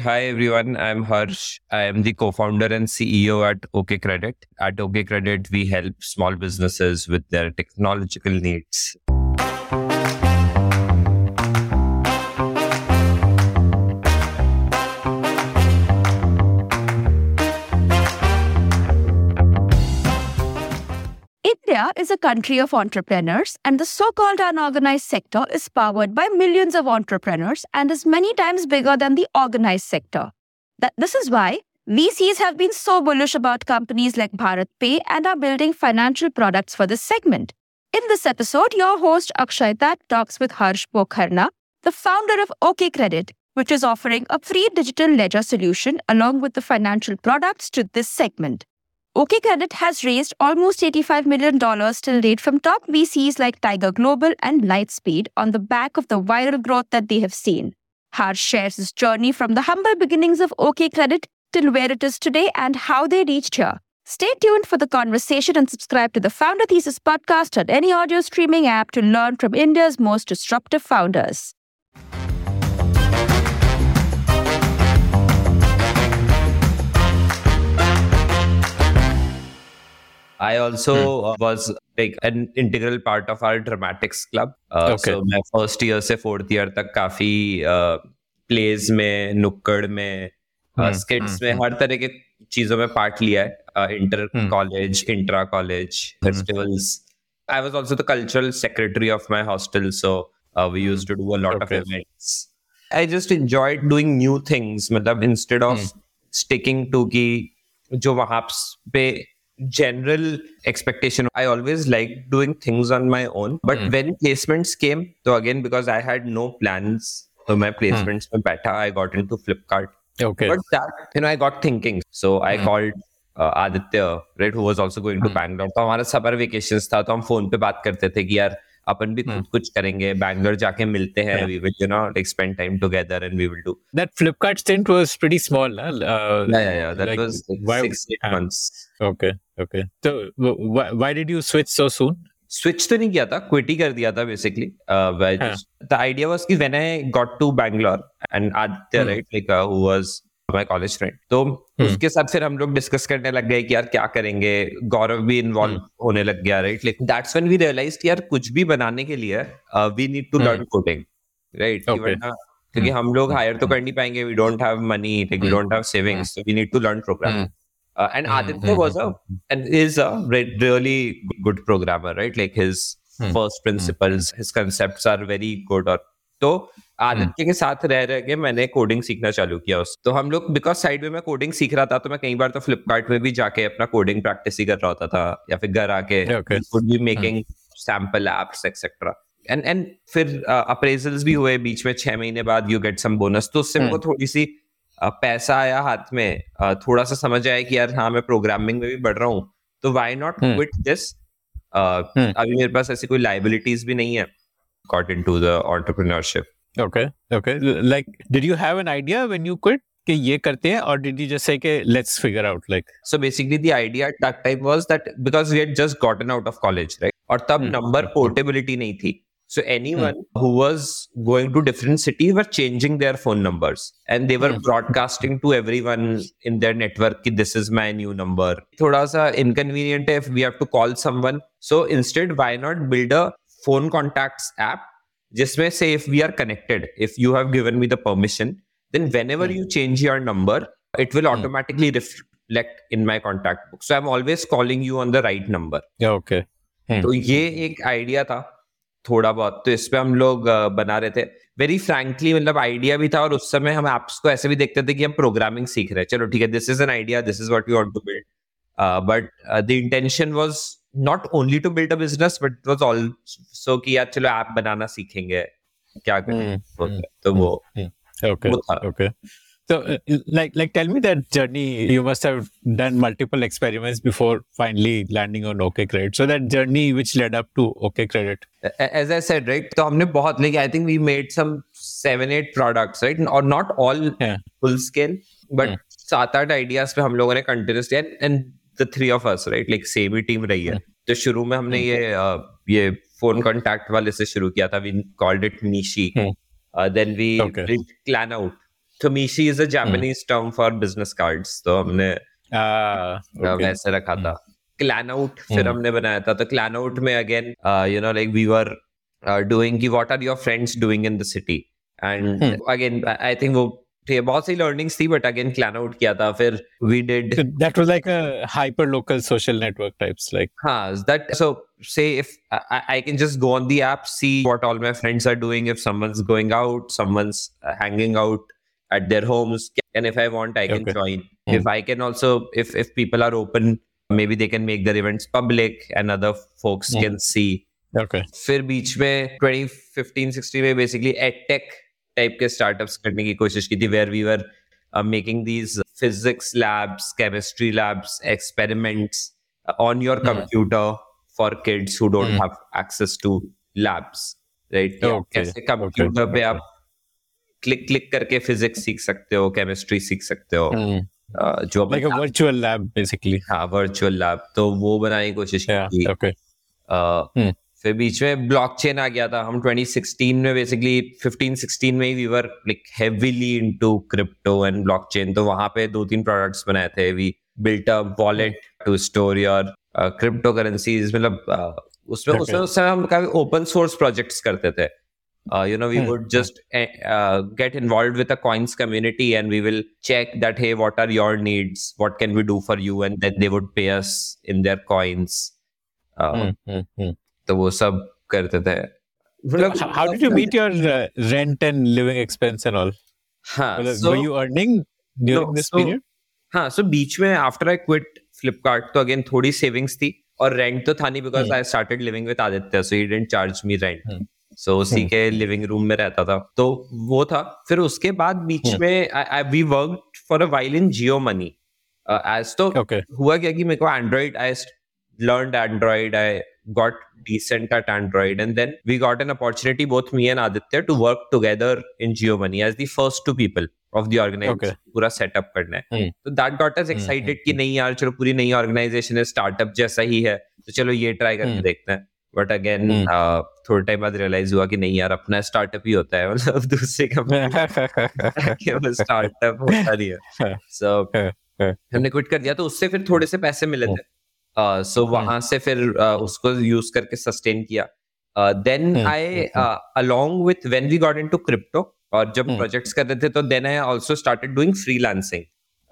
Hi everyone, I'm Harsh. I am the co-founder and CEO at OK Credit. At OK Credit, we help small businesses with their technological needs. India is a country of entrepreneurs, and the so called unorganized sector is powered by millions of entrepreneurs and is many times bigger than the organized sector. That, this is why VCs have been so bullish about companies like Bharat Pay and are building financial products for this segment. In this episode, your host Akshay Akshayta talks with Harsh Pokharna, the founder of OK Credit, which is offering a free digital ledger solution along with the financial products to this segment. OK Credit has raised almost $85 million till date from top VCs like Tiger Global and Lightspeed on the back of the viral growth that they have seen. Harsh shares his journey from the humble beginnings of OK Credit till where it is today and how they reached here. Stay tuned for the conversation and subscribe to the Founder Thesis podcast on any audio streaming app to learn from India's most disruptive founders. I also uh, was like an integral part of our dramatics club. Uh, Okay. So मैं first year से fourth year तक काफ़ी uh, plays में नुक्कड़ में uh, हम्म, skits हम्म, में हम्म। हर तरह के चीज़ों में part लिया है inter hmm. College intra college festivals. I was also the cultural secretary of my hostel, so uh, we used to do a lot Okay. of events. I just enjoyed doing new things. मतलब instead of hmm. sticking to कि जो वहाँ पे general expectation i always liked doing things on my own but Hmm. when placements came so again because i had no plans so my placements में बैठा i got into flipkart Okay. but that you know i got thinking so i Hmm. called uh, aditya right who was also going to Hmm. bangalore तो हमारा summer vacations था तो हम phone पे बात करते थे कि यार अपन भी Hmm. खुद कुछ करेंगे बैंगलोर जाके मिलते हैं Yeah. we will you know like spend time together and we will do that Flipkart stint was pretty small. Huh? Uh, yeah yeah, yeah. that like, was w- why, why did you switch so soon? Switch तो नहीं किया था quit ही कर दिया था basically. The idea was कि when I got to Bangalore and Aditya. Right like who was my college friend तो उसके साथ फिर हम लोग डिस्कस करने लग गए कि यार क्या करेंगे गौरव भी इन्वॉल्व हम्म. होने लग गया right like that's when we realize यार कुछ भी बनाने के लिए we need to. Learn coding right क्योंकि हम लोग हायर तो कर नहीं पाएँगे we don't have money like we. Don't have savings so we need to learn programming Uh, and mm-hmm. Aditya hmm, was a hmm, and is a re- really good programmer, right? Like his mm-hmm. first principles, mm-hmm. his concepts are very good. और तो आदित्य के साथ रह रह के मैंने coding सीखना चालू किया उस तो हम लोग बिकॉज़ साइड में मैं कोडिंग सीख रहा था तो मैं कई बार तो फ्लिपकार्ट में भी जाके अपना कोडिंग प्रैक्टिस ही कर रहा होता था या फिर घर आके. Would be making sample apps etcetera and and फिर अप्रेजल्स भी हुए बीच में छह महीने बाद यू गेट सम बोनस तो उससे मेरे को थोड़ी सी पैसा आया हाथ में थोड़ा सा समझ आया कि यार हाँ मैं प्रोग्रामिंग में भी बढ़ रहा हूँ तो वाई नॉट क्विट दिस अभी मेरे पास ऐसी कोई लाइबिलिटीज भी नहीं है according to the entrepreneurship okay okay like did you have an idea when you quit कि ये करते हैं और did you just say let's figure out like so basically the idea type was that because we had just gotten out of college right और तब number portability नहीं थी। So anyone who was going to different cities were changing their phone numbers and they were Hmm. broadcasting to everyone in their network कि this is my new number. थोड़ा सा inconvenient है if we have to call someone. So instead, why not build a phone contacts app जिसमें say if we are connected, if you have given me the permission, then whenever Hmm. you change your number, it will Hmm. automatically reflect in my contact book. So I'm always calling you on the right number. yeah okay Hmm. तो ये एक idea था थोड़ा बहुत तो इस पर हम लोग बना रहे थे वेरी फ्रैंकली मतलब आइडिया भी था और उस समय हम एप्स को ऐसे भी देखते थे कि हम प्रोग्रामिंग सीख रहे हैं चलो ठीक है this is an idea this is what we want to build but the intention was not only to build a business but it was also कि यार चलो ऐप बनाना सीखेंगे क्या करें Hmm. होता है। तो वो. वो था Okay. So, uh, like, like, tell me that journey. You must have done multiple experiments before finally landing on OK Credit. So that journey which led up to OK Credit. as I said, right? तो हमने बहुत like I think we made some seven eight products, right? Or not all Yeah. full scale, but Hmm. सात आठ ideas पे हम लोगों ने continuous and and the three of us, right? Like same he team रही है. तो शुरू में हमने ये uh, ये phone contact वाले से शुरू किया था. We called it Nishi. Hmm. Uh, then we Okay. did Clan Out. Tomishi is a Japanese term for business cards. तो हमने Ah, uh, okay. वैसे रखा था क्लैन आउट फिर हम्म। हमने बनाया था तो क्लैन आउट में again you know like we were doing की what are your friends doing in the city and hmm. Again I think वो थे बहुत सी लर्निंग्स थी बट अगेन क्लैन आउट किया था फिर we did So that was like a hyper local social network types, like Huh, that so say if I, I can just go on the app, see what all my friends are doing. If someone's going out, someone's uh, hanging out at their homes, and if I want, I can Okay. join. Hmm. If I can also, if if people are open, maybe they can make their events public, and other folks Hmm. can see. okay. फिर बीच में 2015 16 में basically edtech type के startups करने की कोशिश की थी where we were making these physics labs chemistry labs experiments on your Hmm. Computer for kids who don't Hmm. Have access to labs right Okay, कैसे कंप्यूटर okay, पे okay. आप Click click करके physics सीख सकते हो chemistry सीख सकते हो। uh, जो a virtual lab, basically. हाँ वर्चुअल लैब तो वो बनाने की कोशिश की. Uh, Hmm. फिर बीच में ब्लॉकचेन आ गया था। हम 2016 में बेसिकली 15 16 में ही we were like heavily into crypto and blockchain तो वहाँ पे दो तीन प्रोडक्ट्स बनाए थे। We built a wallet to store your crypto currencies मतलब उसमें उसमें उस समय हम काफ़ी ओपन सोर्स प्रोजेक्ट्स करते थे। uh, you know we Hmm. would just uh, get involved with the coins community and we will check that hey what are your needs what can we do for you and then they would pay us in their coins uh, Hmm, hmm, hmm. तो वो सब करते थे मतलब How, how did you meet your uh, rent and living expense and all? हाँ Were- so, were you earning during No, this so- period? हाँ सो बीच में आफ्टर आई क्विट फ्लिपकार्ट तो अगेन थोड़ी सेविंग्स थी और रेंट तो था नहीं because Hmm. I started living with Aditya so he didn't charge me rent so उसी हम्म। के लिविंग रूम में रहता था। तो वो था। फिर उसके बाद बीच हम्म। में we work for a while in Jio Money as तो हुआ क्या कि मेरे को android I learn android I got decent at android and then we got an opportunity both me and Aditya to work together in Jio Money as the first two people of the organization पूरा setup करना है। हम्म। तो that got as excited कि नहीं यार चलो पूरी नई ऑर्गेनाइजेशन है स्टार्टअप जैसा ही है। तो चलो ये ट्राई करके देखते हैं। But again Hmm. थोड़े टाइम बाद रियलाइज़ हुआ कि नहीं यार अपना स्टार्टअप ही होता है मतलब दूसरे का स्टार्टअप होता नहीं है। सो हमने क्विट कर दिया तो उससे फिर थोड़े से पैसे मिले थे। सो वहाँ से फिर uh, उसको यूज़ करके सस्टेन किया। Then I along with when we got into crypto और जब। प्रोजेक्ट्स कर रहे थे तो then I also started doing freelancing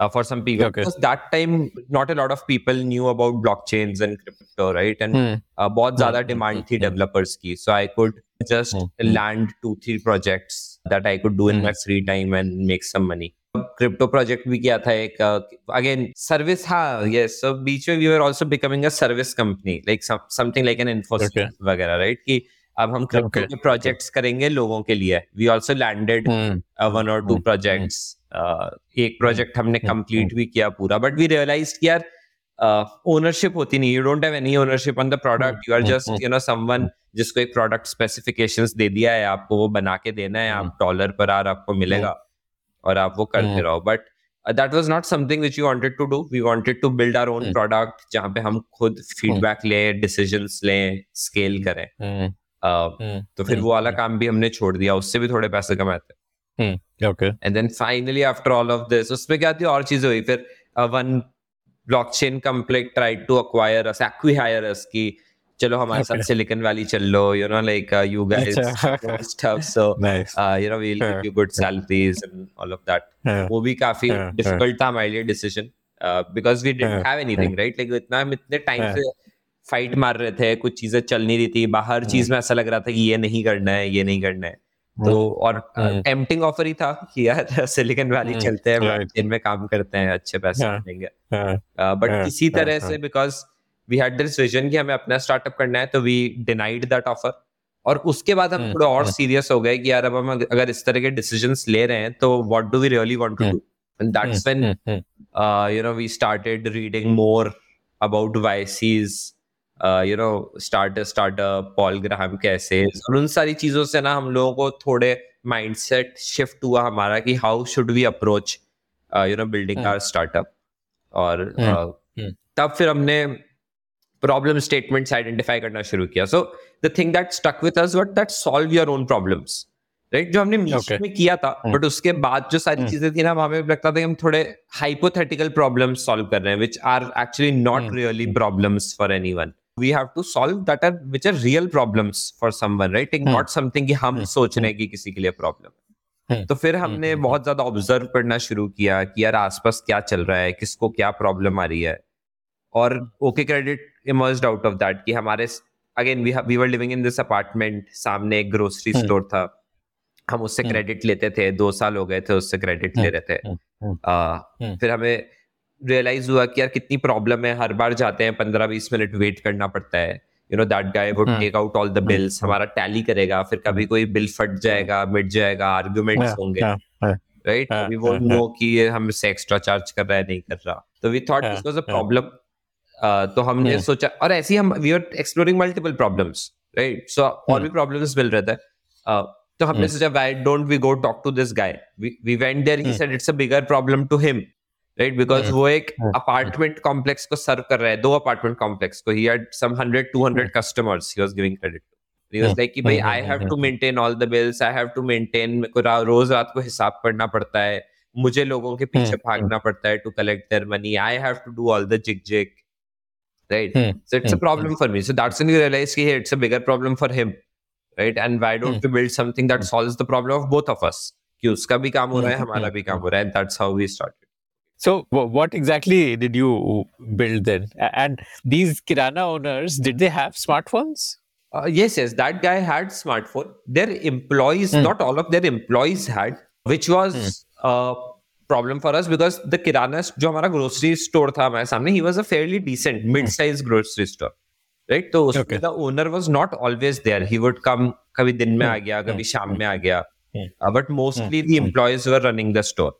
for some people Okay. Because that time not a lot of people knew about blockchains and crypto right and Hmm. uh, बहुत ज़्यादा demand hmm, थी। Developers की. So I could just hmm, land two three projects that I could do in hmm. My free time and make some money crypto project भी किया था एक again service हाँ yes so बीच में we were also becoming a service company like something like an Infosys वगैरह right कि अब हम क्रिप्टो Okay, के प्रोजेक्ट्स करेंगे लोगों के लिए. We also landed. वन और टू प्रोजेक्ट्स एक प्रोजेक्ट हमने कंप्लीट भी किया पूरा बट वी रियलाइज़ कि यार ओनरशिप होती नहीं you don't have any ownership on the product you are just you know someone जिसको एक प्रोडक्ट स्पेसिफिकेशंस दे दिया है आपको वो बना के देना है आप डॉलर पर आर आपको मिलेगा और आप वो करते। रहो। But that was not something which we wanted to do we wanted to build our own. Product जहाँ पे हम खुद फीडबैक लें डिसीजंस लें स्केल करें. तो फिर वो वाला काम भी हमने छोड़ दिया उससे भी थोड़े पैसे कमाए Okay. And then finally after all of this उसमें क्या थी? और चीज़ें हुई। फिर one blockchain to acquire us acquire us की चलो हमारे साथ सिलिकॉन वैली चल लो you know like you guys. Stuff so you know we will give you good salaries and all of that वो भी काफ़ी डिफ़िकल्ट था हमारे लिए decision because we didn't have anything right like इतना हम इतने टाइम से फाइट मार रहे थे कुछ चीज़ें चल नहीं रही थी बाहर. चीज़ में ऐसा लग रहा था कि ये नहीं करना है ये नहीं करना है। तो और. टेम्पटिंग ऑफ़र ही था कि यार सिलिकॉन वैली Hmm, चलते हैं right. ब्लॉकचेन में काम करते हैं अच्छे पैसे Yeah. मिलेंगे बट किसी तरह से because we had this vision कि हमें अपना स्टार्टअप करना है तो वी डिनाइड दैट ऑफ़र और उसके बाद हम थोड़ा और. सीरियस हो गए कि यार अब हम अगर इस तरह के डिसीजंस ले रहे हैं तो what do we really want to. Do and that's Hmm. Hmm. uh, you know, we started reading more you know, starter, starter, Paul Graham कैसे और उन सारी चीज़ों से ना हम लोगों को थोड़े माइंडसेट शिफ्ट हुआ हमारा कि how should we approach you know building Hmm. Our startup और Hmm. uh, Hmm. तब फिर हमने प्रॉब्लम स्टेटमेंट्स आइडेंटिफाई करना शुरू किया so the thing that stuck with us what that solve your own problems right जो हमने Okay. में किया था Hmm. बट उसके बाद जो सारी Hmm. चीज़ें थी ना हमें लगता था कि हम थोड़े हाइपोथेटिकल प्रॉब्लम सॉल्व कर रहे हैं which are actually not Hmm. Really problems for anyone we have to solve that are which are real problems for someone right Hmm. Not something कि हम Hmm. सोच रहे हैं कि किसी के लिए प्रॉब्लम Hmm. तो फिर हमने Hmm. बहुत ज़्यादा ऑब्ज़र्व करना शुरू किया कि यार आसपास क्या चल रहा है किसको क्या प्रॉब्लम आ रही है और okay credit emerge out of that कि हमारे again we we were living in this apartment सामने एक ग्रोसरी. स्टोर था हम उससे. क्रेडिट लेते थे दो साल हो गए थे उससे क्रेडिट ले. रहे थे. आ. फिर हमें रियलाइज़ हुआ कि यार कितनी प्रॉब्लम है हर बार जाते हैं पंद्रह बीस मिनट वेट करना पड़ता है you know that guy would. Take out all the. Bills हमारा टैली करेगा फिर कभी कोई बिल फट जाएगा मिट जाएगा आर्ग्यूमेंट्स होंगे yeah, yeah. Right we won't know कि ये हम से एक्स्ट्रा चार्ज कर रहा है नहीं कर रहा तो we thought this was a problem तो हमने सोचा और ऐसे ही हम we are exploring multiple problems right so और Hmm. भी प्रॉब्लम्स मिल रहे थे तो हमने. सोचा why don't we go talk to this guy we went there he. Said it's a bigger problem to him right because वो एक अपार्टमेंट कॉम्प्लेक्स को सर्व कर रहा है दो अपार्टमेंट कॉम्प्लेक्स को. ही रोज रात को हिसाब करना पड़ता है. मुझे लोगों के पीछे भागना पड़ता है to collect their money I have to do all the jig jig right so it's problem for me so that's when you realize कि it's a problem for him right and why don't build something that solves the problem of both of us कि उसका भी काम हो रहा है हमारा भी काम हो रहा है. So, wh- what exactly did you build then? A- And these Kirana owners, did they have smartphones? Uh, yes, yes, that guy had smartphone. Their employees, Hmm. not all of their employees had, which was a problem for us because the Kirana, जो हमारा grocery store था हमारे सामने, he was a fairly decent mid-sized grocery store. Right? तो उसमें Okay. the owner was not always there. He would come कभी दिन में आ Hmm. गया, कभी Hmm. शाम में आ गया. Hmm. Uh, but mostly Hmm. the employees were running the store.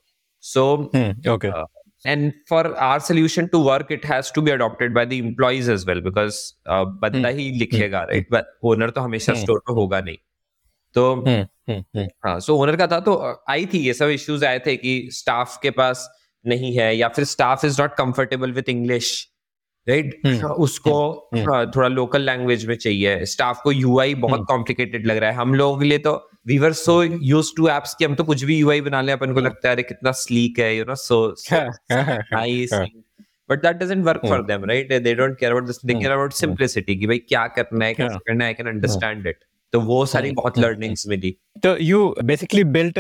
So Hmm. Okay. Uh, and for our solution to work it has to be adopted by the employees as well because uh, बंदा ही लिखेगा right but owner तो हमेशा Hmm. Store पे होगा नहीं तो Hmm. Hmm. Hmm. हाँ सो owner का था तो uh, आई थी ये सब इश्यूज़ आए थे कि स्टाफ के पास नहीं है या फिर staff is not comfortable with English right Hmm. उसको Hmm. हाँ, थोड़ा लोकल लैंग्वेज में चाहिए स्टाफ को यूआई बहुत Hmm. कॉम्प्लिकेटेड लग रहा है हम लोगों के लिए तो we were so used to apps कि हम तो कुछ भी यूआई बना ले को लगता है अरे कितना स्लीक है you know so nice but that doesn't work for them right they don't care about this they care about simplicity कि भाई क्या करना है कैसे करना है आई कैन अंडरस्टैंड इट तो वो सारी बहुत लर्निंग्स मिली। तो you basically built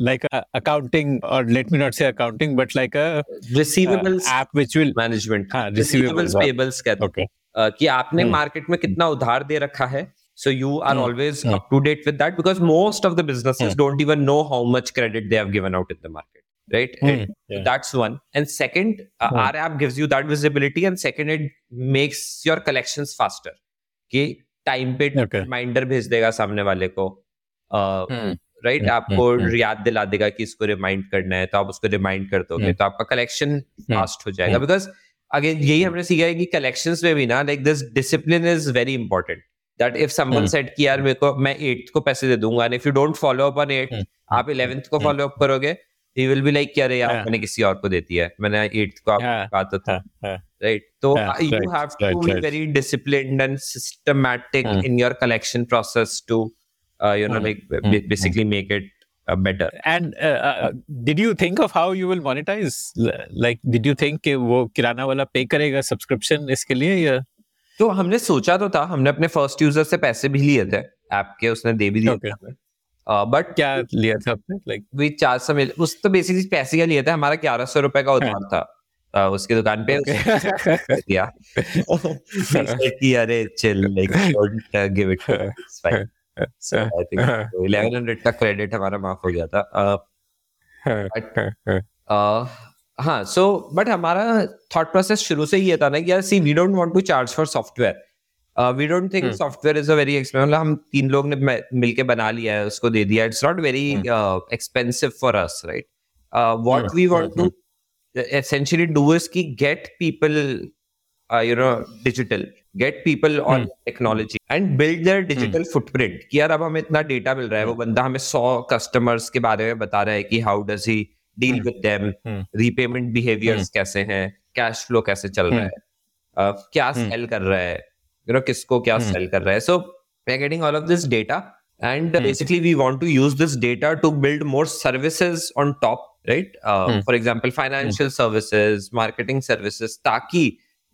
like accounting और let me not say accounting but like management receivables payables कहते हैं। uh, कि आपने मार्केट में कितना उधार दे रखा है so you are Hmm. always Hmm. up to date with that because most of the businesses Hmm. don't even know how much credit they have given out in the market right Hmm. It- Yeah. that's one and second uh, Hmm. our app gives you that visibility and second it makes your collections faster कि time पे. Reminder भेज देगा सामने वाले को Hmm. Right Hmm. आपको Hmm. याद दिला देगा कि इसको रिमाइंड करना है तो आप उसको रिमाइंड कर दोगे Hmm. तो आपका कलेक्शन फास्ट हो जाएगा Hmm. बिकॉज़ अगेन यही हमने सीखा है कि कलेक्शंस में भी ना like this discipline is very important that if someone Hmm. Said कि यार मेरे को मैं 8th को पैसे दे दूँगा and if you don't follow up on 8 Hmm. आप 11th को Hmm. फॉलो अप करोगे ही विल बी लाइक कि अरे यार. मैंने किसी और को देती है मैंने 8th को आपको कहा तो था हाँ, हाँ. right so Yeah, uh, you right, have to right, be right. very disciplined and systematic Hmm. in your collection process to uh, you know Hmm. like b- Hmm. basically make it uh, better And uh, uh, did you think of how you will monetize? Like, did you think कि वो किराना वाला पे करेगा subscription इसके लिए या तो हमने सोचा तो था हमने अपने फ़र्स्ट यूज़र से पैसे भी लिए थे ऐप के उसने दे भी दिए Okay. बट क्या लिया था आपने लाइक वी चार सौ मिल उस तो बेसिकली पैसे क्या लिए थे हमारा ग्यारह सौ रुपए का उधार था uh, उसकी दुकान पे We कि अरे chill like don't give it I think 1100 का क्रेडिट हमारा माफ़ हो गया था। Uh, Uh, हाँ सो बट हमारा थॉट प्रोसेस शुरू से ही ये था ना कि यार see we don't want to charge for software we don't think Hmm. Software is a very expensive हम तीन लोग ने मिलके बना लिया है उसको दे दिया it's not very expensive for us right what Hmm. We want to essentially do is ki get people uh, you know digital. Get people on Hmm. technology and build their digital footprint. कि यार अब हमें इतना data मिल रहा है वो बंदा हमें सौ कस्टमर्स के बारे में बता रहा है कि how does he deal Hmm. With them Hmm. Repayment behaviours कैसे हैं कैश फ्लो कैसे चल रहा है uh, क्या Hmm. सेल कर रहा है यू you नो know, किसको क्या Hmm. सेल कर रहा है so we are getting all of this data and Hmm. basically we want to use this data to build more services on top right uh, Hmm. for example financial hmm. services marketing services ताकि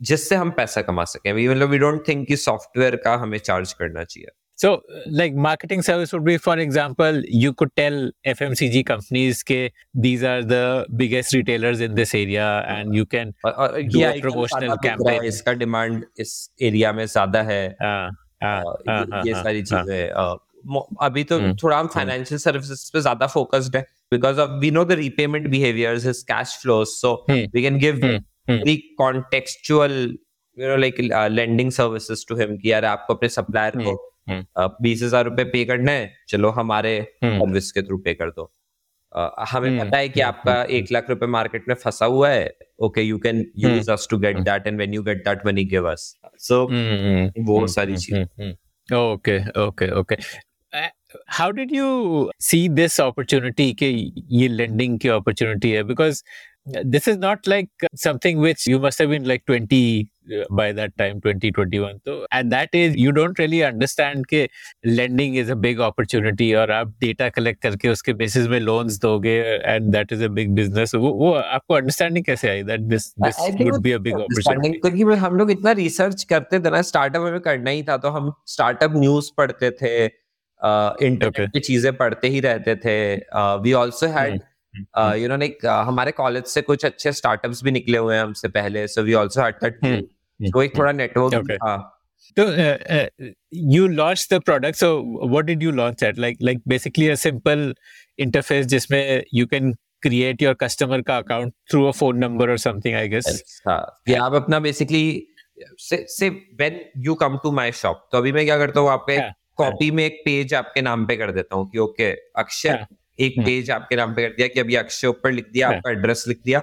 जिससे हम पैसा कमा सकें मतलब we don't think कि software का हमें चार्ज करना चाहिए So, uh, like marketing service would be, for example, you could tell FMCG companies ke these are the biggest retailers in this area, and you can. और, और Do ये a item promotional ज्यादा बिक रहा है, campaign. इसका demand इस area में ज्यादा है Uh, uh, uh, uh, ये- uh, ये uh, सारी uh. चीजें uh, मो- अभी तो हम्म, थोड़ा हम फाइनेंशियल सर्विसेज पे ज्यादा फोकस्ड है because of we know the repayment behaviours his cash flows so hmm, we can give hmm, hmm. Very contextual you know like lending services to him कि यार आपको अपने सप्लायर हम्म, को बीस हज़ार रुपए पे करना है चलो हमारे हम्म। सर्विस के थ्रू पे कर दो। Uh, हमें हम्म, पता है कि हम्म, आपका एक लाख रुपए मार्केट में फंसा हुआ है। Okay you can use us to get hmm. That and when you get that money give us so वो सारी चीज़। Okay. Okay, okay, okay. Uh, how did you see कि ये लेंडिंग की opportunity है? Because this is not like something which you must have been like 20 uh, by that time 20 21 so at that age you don't really understand कि lending is a big opportunity और आप data collect करके उसके basis में loans दोगे and that is a big business वो, वो आपको understanding कैसे आई that this this I think would be a big understanding opportunity क्योंकि हम लोग इतना रिसर्च करते थे ना स्टार्टअप हमें करना ही था तो हम स्टार्टअप न्यूज पढ़ते थे इंटरनेट Okay. की चीजें पढ़ते ही रहते थे we also had hmm, you know like हमारे कॉलेज से कुछ अच्छे स्टार्टअप्स भी निकले हुए हैं हमसे पहले सो वी ऑल्सो एक थोड़ा नेटवर्क हाँ। तो you launch the product so what did you launch at like like basically simple interface जिसमें you can create your customer का account through a phone number और समथिंग आई गेस आप अपना basically say when you come to my shop तो अभी मैं क्या करता हूँ आपके कॉपी में एक पेज आपके नाम पे कर देता हूँ कि ओके अक्षय एक हम्म। पेज आपके नाम पे कर दिया कि अभी अक्षय ऊपर लिख दिया। आपका एड्रेस लिख दिया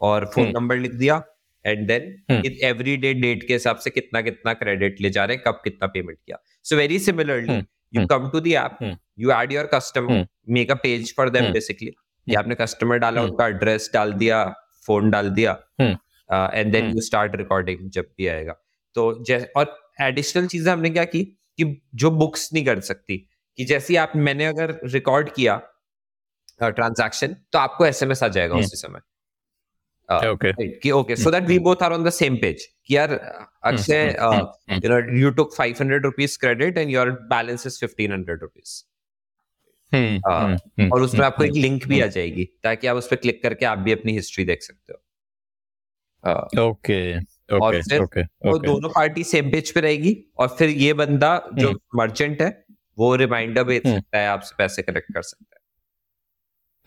और फ़ोन हम्म। नंबर लिख दिया and then hmm. Every day date के हिसाब से कितना कितना क्रेडिट ले जा रहे हैं कब कितना पेमेंट किया so very similarly hmm, you hmm. Come to the app hmm. You add your customer hmm. Make a page for them hmm. Basically कि आपने कस्टमर डाला हम्म। उनका एड्रेस डाल दिया फ़ोन डाल दिया हम्म। And then hmm. You start recording जब भी आएगा तो जै- और एडिशनल चीज़ें हमने क्या की कि जो बुक्स नहीं कर सकती कि जैसे आप मैंने अगर रिकॉर्ड किया ट्रांजैक्शन तो आपको एसएमएस आ जाएगा हम्म। उसी समय। Uh, Okay. right, कि okay so that we both are on the same page कि यार Akshay hmm, hmm. You know you took 500 rupees credit and your balance is 1500 rupees. Hmm, हाँ, hmm, hmm, और उसमें hmm, आपको एक hmm. Link भी आ जाएगी ताकि आप उस पर क्लिक करके आप भी अपनी हिस्ट्री देख सकते हो। हाँ, Okay. और फिर वो दोनों पार्टी सेम पेज पे रहेगी और फिर ये बंदा जो मर्चेंट है वो रिमाइंडर भेज। सकता है आपसे पैसे कलेक्ट कर सकता Hmm,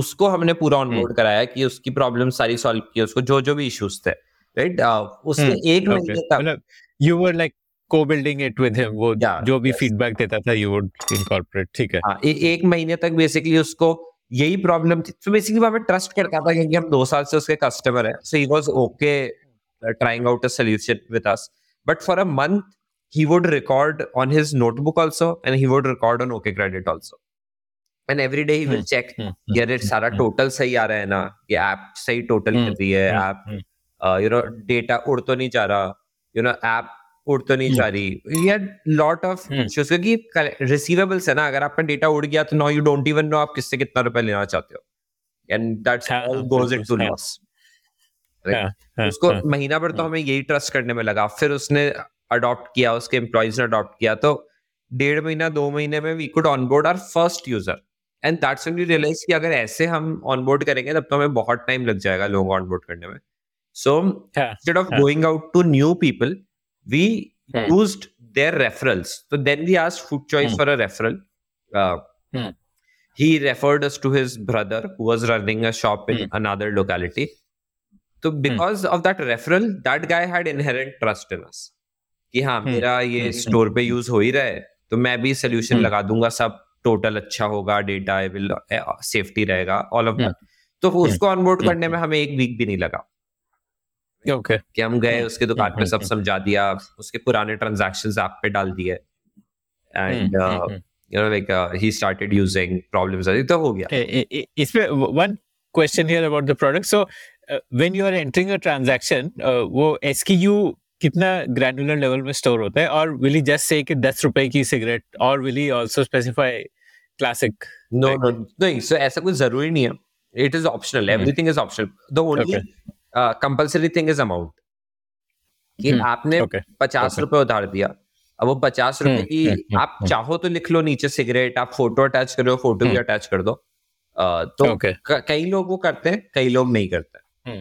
उसको हमने पूरा हम्म। ऑनबोर्ड कराया कि उसकी प्रॉब्लम सारी सॉल्व की उसको जो जो भी इश्यूज़ थे राइट उसने हम्म, एक महीने तक मतलब you were like co-building it with him वो Yeah, जो भी yes. देता था you would incorporate ठीक है. हाँ, ए, एक महीने तक बेसिकली उसको यही प्रॉब्लम थी. तो बेसिकली वो हमें ट्रस्ट करता था क्योंकि हम दो साल से उसके कस्टमर है so he was okay trying out a solution with us but for a month he would record on his notebook also and he would record on okay credit also. And every day he will Hmm, check Hmm, सारा hmm, total सही आ रहा है ना? ये app सही total Hmm, कर रही है hmm, app hmm. You know data उड़ तो नहीं जा रहा यू नो ऐप उड़ तो नहीं Hmm. जा रही लॉट ऑफ़ Hmm. इश्यूज़ क्योंकि रिसीवेबल्स है ना? अगर आपका डेटा उड़ गया तो no you don't even know आप किससे कितना रुपए लेना चाहते हो। एंड दैट्स हाँ, ऑल हाँ, गोज इनटू हाँ। लॉस हाँ, हाँ, उसको हाँ. महीना भर तो हाँ. हमें यही ट्रस्ट करने में लगा। फिर उसने अडॉप्ट किया उसके एम्प्लॉयज़ ने अडॉप्ट किया तो डेढ़ महीना दो महीने में we could onboard our first user and that's when you realise कि अगर ऐसे हम ऑनबोर्ड करेंगे तब तो हमें बहुत टाइम लग जाएगा लोग ऑनबोर्ड करने में। So instead of going out to new people we used their referrals तो then we asked Food Choice for a referral he. Referred us to his brother who was running a shop in another locality तो because of that referral that guy had inherent trust in us कि हाँ, हाँ मेरा ये हाँ। Store पे use हो ही रहा है तो मैं भी सोल्यूशन हाँ। लगा दूँगा सब। टोटल अच्छा होगा डेटा सेफ्टी eh, रहेगा ऑल ऑफ़ दैट तो उसको ऑनबोर्ड करने में हमें एक वीक भी नहीं लगा। ओके कि हम गए उसके दुकान पे सब समझा दिया उसके पुराने ट्रांजेक्शन ऐप पे डाल दिए। And you know like he started using problems हो गया। Question here about the product so when you are entering a transaction वो एसक्यू कितना ग्रैनुलर लेवल में स्टोर होता है? और विल ही जस्ट से कि दस रुपए की सिगरेट और will he also specify classic? No no नहीं सो ऐसा कुछ ज़रूरी नहीं है it is optional Hmm. Everything is optional the only compulsory thing is amount कि Hmm. आपने. पचास Okay. रुपए उधार दिया अब वो पचास रुपए Hmm. की Hmm. आप Hmm. चाहो तो लिख लो नीचे सिगरेट आप फ़ोटो अटैच करो फ़ोटो भी Hmm. अटैच कर दो अ, तो Okay. कई लोग वो करते हैं कई लोग नहीं करते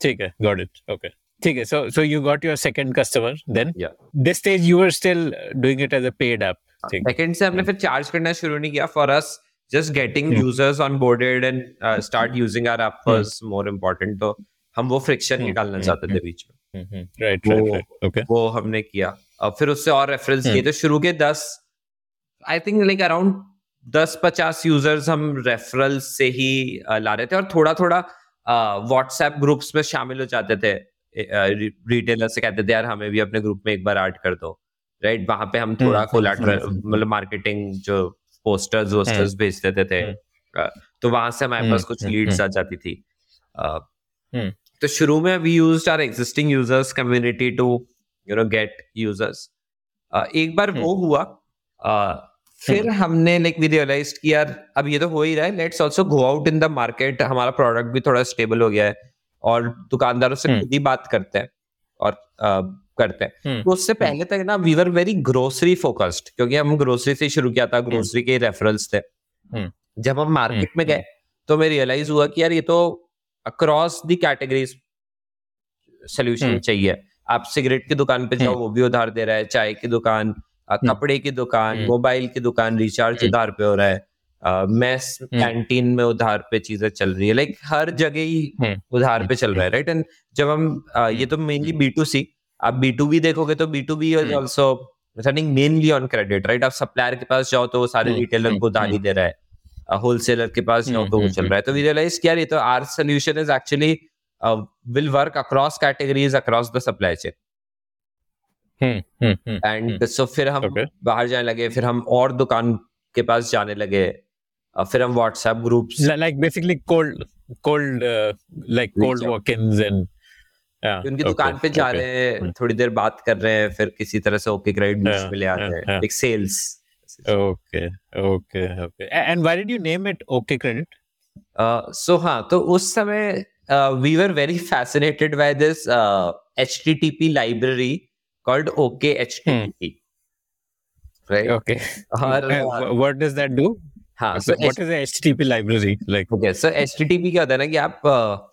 ठीक है got इट ओके ठीक है so so you second customer then Yeah. this stage you were still doing it as a paid app thing. Second से हमने फिर चार्ज करना शुरू नहीं किया for us just getting Hmm. Users onboarded and start using our app Hmm. Was more important तो हम वो फ्रिक्शन Hmm. निकालना Hmm. चाहते थे बीच में Mhm. Right right वो- right. Okay. वो हमने किया और फिर उससे और रेफरेंस Hmm. किए तो शुरू के दस आई थिंक लाइक अराउंड दस पचास यूज़र्स हम रेफरल से ही uh, ला रहे थे और थोड़ा थोड़ा व्हाट्सएप ग्रुप्स में शामिल हो जाते थे रिटेलर से कहते थे यार हमें भी अपने ग्रुप में एक बार ऐड कर दो राइट वहाँ पे हम थोड़ा. Collateral Hmm. मतलब मार्केटिंग जो पोस्टर्स वोस्टर्स भेज देते थे. Uh, तो वहाँ से हमारे. पास कुछ Hmm. लीड्स. आ जाती थी. तो शुरू में we used our existing users community to you know get users एक बार वो हुआ फिर हमने लाइक वी रियलाइज़ कि यार अब ये तो हो ही रहा है let's also go out in the market हमारा प्रोडक्ट भी थोड़ा स्टेबल हो गया है और दुकानदारों से. खुद ही बात करते हैं और करते हैं Hmm. तो उससे पहले तक ना we were very grocery focused क्योंकि हम ग्रोसरी से शुरू किया था ग्रोसरी के रेफरल्स थे Hmm. जब हम मार्केट. में गए तो हमें रियलाइज़ हुआ कि यार ये तो अक्रॉस द कैटेगरीज सोल्यूशन. चाहिए आप सिगरेट की दुकान पे जाओ. वो भी उधार दे रहा है चाय की दुकान कपड़े की दुकान. मोबाइल की दुकान रिचार्ज. उधार पे हो रहा है मेस कैंटीन में उधार पे चीज़ें चल रही है लाइक हर जगह ही. उधार पे चल रहा है राइट एंड जब हम ये तो मेनली बी टू सी आप बी टू बी देखोगे तो B to B is. Also running mainly on credit right आप सप्लायर के पास जाओ तो वो सारे. रिटेलर को उधार ही दे रहा है होलसेलर के पास जाओ तो वो. चल रहा है तो वी रियलाइज़ यार ये तो our solution is actually will work across categories across the supply chain. And so फिर हम Okay. बाहर जाने लगे फिर हम और दुकान के पास जाने लगे फिर हम WhatsApp groups Li- like basically cold cold uh, like cold Reach out. walk-ins and उनकी दुकान पे जा रहे हैं थोड़ी देर बात कर रहे हैं फिर किसी तरह से ओके ग्रेड न्यूज़ मिले आते हैं। एक sales okay okay okay and why did you name it okay credit so हाँ तो उस समय we were very fascinated by this H T T P library called okay H T T right okay what does that do हाँ so H T T P library like okay so H T T P क्या होता है ना कि आप uh,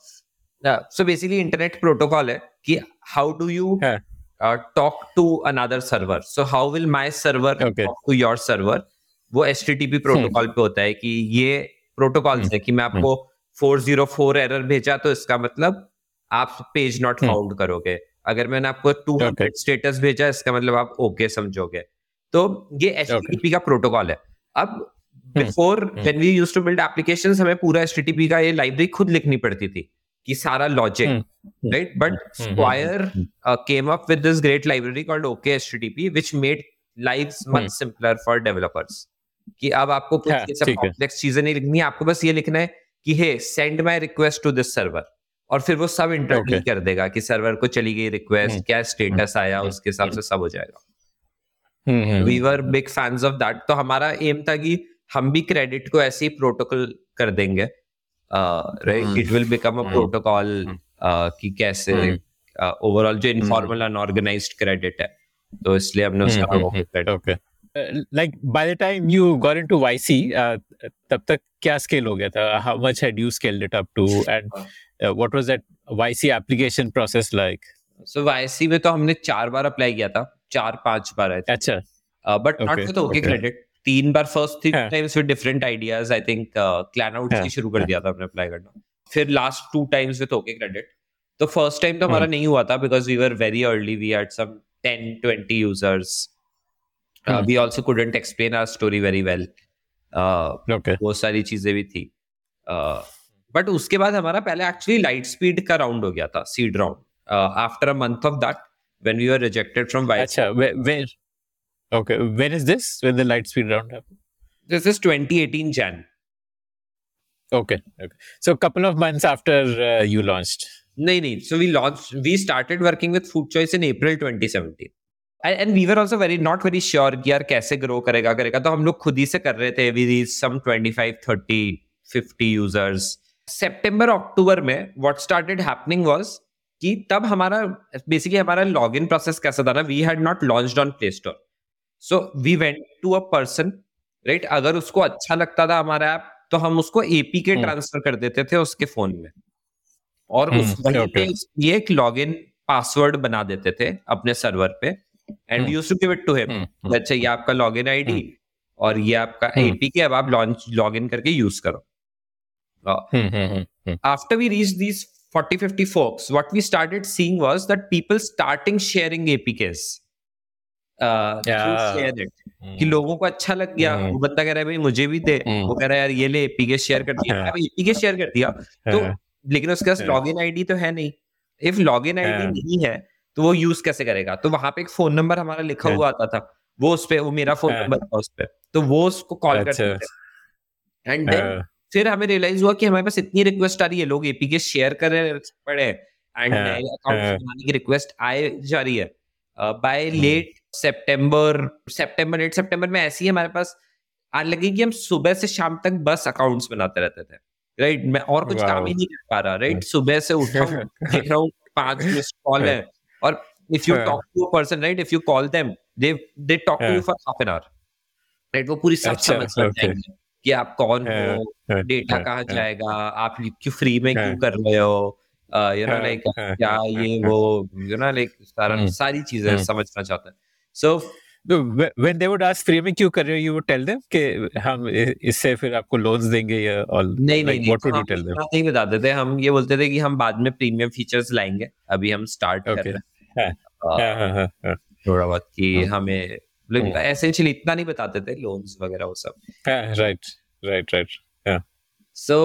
so basically internet protocol है कि how do you. Talk to another server so how will my server talk to your server वो S T T P protocol पे होता है कि ये प्रोटोकॉल Hmm. है कि मैं आपको फोर ज़ीरो फोर एरर भेजा तो इसका मतलब आप पेज नॉट Hmm. फाउंड करोगे। अगर मैंने आपको टू हंड्रेड स्टेटस भेजा इसका मतलब आप ओके okay समझोगे। तो ये एच पी का प्रोटोकॉल है। अब before Hmm. When we used to build applications हमें पूरा एचटीटीपी का ये लाइब्रेरी खुद लिखनी पड़ती थी। कि सारा logic. Right but. Square came up with this great library called OKHTTP which made lives much Hmm. simpler for developers कि अब आपको कुछ हाँ, ये सब कॉम्प्लेक्स चीज़ें नहीं लिखनी है आपको बस ये लिखना है कि hey send my request to this server और फिर वो सब इंटरली Okay. कर देगा कि सर्वर को चली गई रिक्वेस्ट Hmm. क्या स्टेटस आया Hmm. उसके हिसाब से सब हो जाएगा we were big fans of that तो हमारा एम था कि हम भी क्रेडिट को ऐसे ही प्रोटोकॉल कर देंगे it will become a protocol कि कैसे uh, ओवरऑल जो इनफॉर्मल अनऑर्गेनाइज क्रेडिट है। तो इसलिए हमने उसका like by the time you got into YC तब तक क्या स्केल हो गया था? How much had you scaled it up to and what was that YC application process like so YC में तो हमने चार बार अप्लाई किया था। चार पाँच बार अच्छा। But not with okay credit तीन बार फ़र्स्ट थ्री हाँ. Times with different ideas I think clan out हाँ, से शुरू कर हाँ. दिया था हमने अप्लाई करना फिर last two times with okay credit तो फ़र्स्ट टाइम तो हमारा हम्म। नहीं हुआ था because we were very early we had some 10 20 users. We also couldn't explain our story very well okay वो सारी चीज़ें भी थी बट उसके बाद हमारा पहले एक्चुअली लाइट स्पीड का राउंड हो गया था seed round after a month of that when we were rejected from YC अच्छा where, where okay when is this? When the light speed round happened this is 2018 Jan okay okay. So a couple of months after uh, you launched. नहीं नहीं so we launch we started working with Food Choice in April 2017 and we were also very not very sure कि यार कैसे grow करेगा करेगा। तो हम लोग खुद ही से कर रहे थे वी रीच सम 25 30 50 यूज़र्स सितंबर अक्टूबर में व्हाट स्टार्टेड हैपनिंग वाज कि तब हमारा बेसिकली हमारा लॉगिन प्रोसेस कैसा था ना we had not launched on play store so we went to a person right अगर उसको अच्छा लगता था हमारा ऐप तो हम उसको एपीके हम्म। ट्रांसफ़र कर देते थे उसके फ़ोन में और हम्म, उस वहीं पे ये एक लॉगिन पासवर्ड बना देते थे अपने सर्वर पे and hmm. Use to give it to him अच्छा ये आपका लॉगिन आईडी हम्म। और ये आपका हम्म। एपीके अब आप लॉन्च लॉगिन करके यूज़ करो hmm. after we reached these 40 50 folks what we started seeing was that people starting sharing apks uh, to Yeah. share it कि लोगों को अच्छा लग गया हम्म। वो बंदा कह रहा है भाई मुझे भी दे हम्म। वो कह रहा है यार ये ले एपीके शेयर कर दिया हाँ। अब एपीके शेयर कर दिया तो हाँ, लेकिन उसके पास हाँ। लॉगिन आईडी तो है नहीं इफ़ लॉगिन आईडी हाँ। नहीं है तो वो यूज़ कैसे करेगा तो वहाँ पे एक फ़ोन नंबर हमारा लिखा हाँ। हुआ आता था वो उस पे वो मेरा फ़ोन। नंबर था उस पे तो वो उसको कॉल। करते थे एंड देन फिर हमें रियलाइज़ हुआ कि हमारे पास इतनी रिक्वेस्ट आ रही है लोग एपीके शेयर कर रहे पड़े एंड अकाउंट। बनाने की रिक्वेस्ट आए जा रही है by hmm. Late September September eight September में ऐसी ही हमारे पास आने लगी कि हम सुबह से शाम तक बस अकाउंट्स बनाते रहते थे राइट मैं और कुछ काम ही नहीं कर पा रहा राइट सुबह से उठा देख रहा हूँ पाँच मिस्ड कॉल है और if you. Talk to a person right if you call them they they talk to you. For half an hour right वो पूरी सब अच्छा, समझ. जाएँगे कि आप कौन हाँ, डेटा कहाँ जाएगा आप क्यों फ्री में क्यों। कर रहे हो यू नो लाइक क्या ये। वो यू नो लाइक सारा हम्म, सारी चीज़ें हम्म। समझना चाहते हैं सो when they would ask में क्यों कर रहे हो? You would tell them कि हम इससे फिर आपको लोन्स देंगे या all नहीं like नहीं what would you tell them? नहीं बताते थे। हम ये बोलते थे कि हम बाद में प्रीमियम फीचर्स लाएँगे। अभी हम स्टार्ट कर Okay. रहे हैं। हाँ, हाँ, हाँ, हाँ, थोड़ा बहुत कि। हमें। एसेंशियली इतना नहीं बताते थे लोन्स वगैरह वो सब। हाँ, right right right हाँ, सो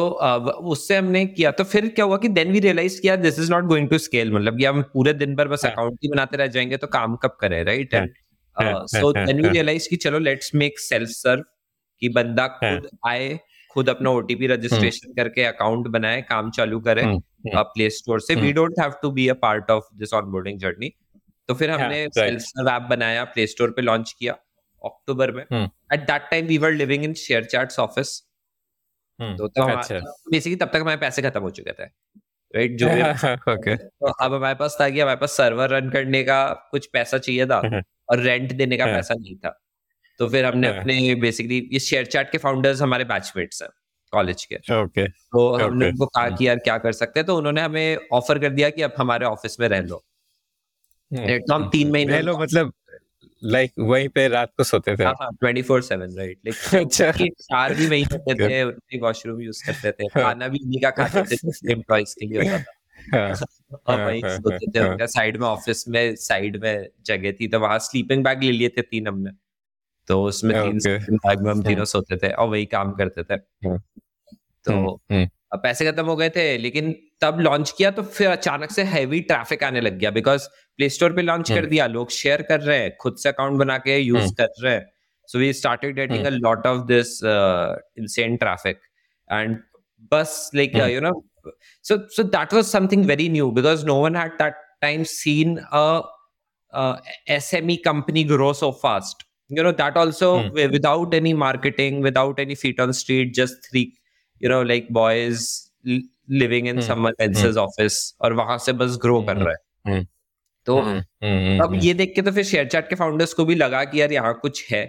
उससे हमने किया तो फिर क्या हुआ कि देन वी रियलाइज़ किया this is not going to scale मतलब कि हम पूरे दिन भर बस हाँ। अकाउंट ही बनाते रह जाएँगे तो काम कब करें राइट हाँ, हाँ, सो हाँ, देन वी हाँ। रियलाइज़ कि चलो लेट्स मेक सेल्फ सर्व कि बंदा हाँ। खुद आए खुद अपना ओटीपी रजिस्ट्रेशन करके अकाउंट बनाए काम चालू करे हम्म, हम्म, प्ले स्टोर से। We hmm. Don't have to be a part of this onboarding journey तो फिर हाँ, हमने सेल्फ सर्व ऐप बनाया प्ले स्टोर पे लॉन्च किया अक्टूबर में। हम्म। At that time we were living in ShareChat's office हम्म, तो, तो अच्छा। बेसिकली तब तक हमारे पैसे खत्म हो चुके थे राइट जो okay तो अब हमारे पास था कि हमारे पास सर्वर रन करने का कुछ पैसा चाहिए था। हम्म। और रेंट देने का हाँ। पैसा नहीं था। तो फिर हमने हाँ। अपने बेसिकली ये शेयर चैट के फाउंडर्स हमारे बैचमेट्स हैं कॉलेज के। Okay तो हमने उनको कहा कि यार क्या कर सकते हैं? तो उन्होंने हमें ऑफ़र कर दिया कि अब हमारे ऑफ़िस में रह लो। हम्म, तो हम तीन महीने रह लो मतलब लाइक वहीं पे रात को सोते थे। हाँ? हाँ ट्वेंटी फोर सेवन राइट अच्छा। चार भी वही करते थे वॉशरूम यूज़ करते थे हाँ। खाना भी इन्हीं का खाते थे एम्प्लॉइज के लिए होता था। हाँ, और हाँ, वहीं हाँ, सोते थे हाँ। उनका साइड में ऑफ़िस में साइड में जगह थी तो वहाँ स्लीपिंग बैग ले लिए थे तीन हमने तो उसमें तीन स्लीपिंग बैग में हम तीनों सोते थे और वही काम करते थे। तो हम्म, हम्म, पैसे खत्म हो गए थे लेकिन तब लॉन्च किया तो फिर अचानक से हैवी ट्रैफ़िक आने लग गया बिकॉज़ प्ले स्टोर पे लॉन्च कर हम्म। दिया लोग शेयर कर रहे हैं खुद से अकाउंट बना के यूज़। कर रहे हैं so we started getting a lot of this insane traffic and बस like. You know so so that was something very new because no one had that time seen a, a SME company grow so fast. You know that also Hmm. without any marketing, without any feet on street, just three, you know, like boys living in Hmm. someone else's office और वहाँ से बस grow कर Hmm. रहा है. Hmm. तो हम्म, हम्म, अब हम्म, ये देख के तो फिर शेयर चैट के फाउंडर्स को भी लगा कि यार यहाँ कुछ है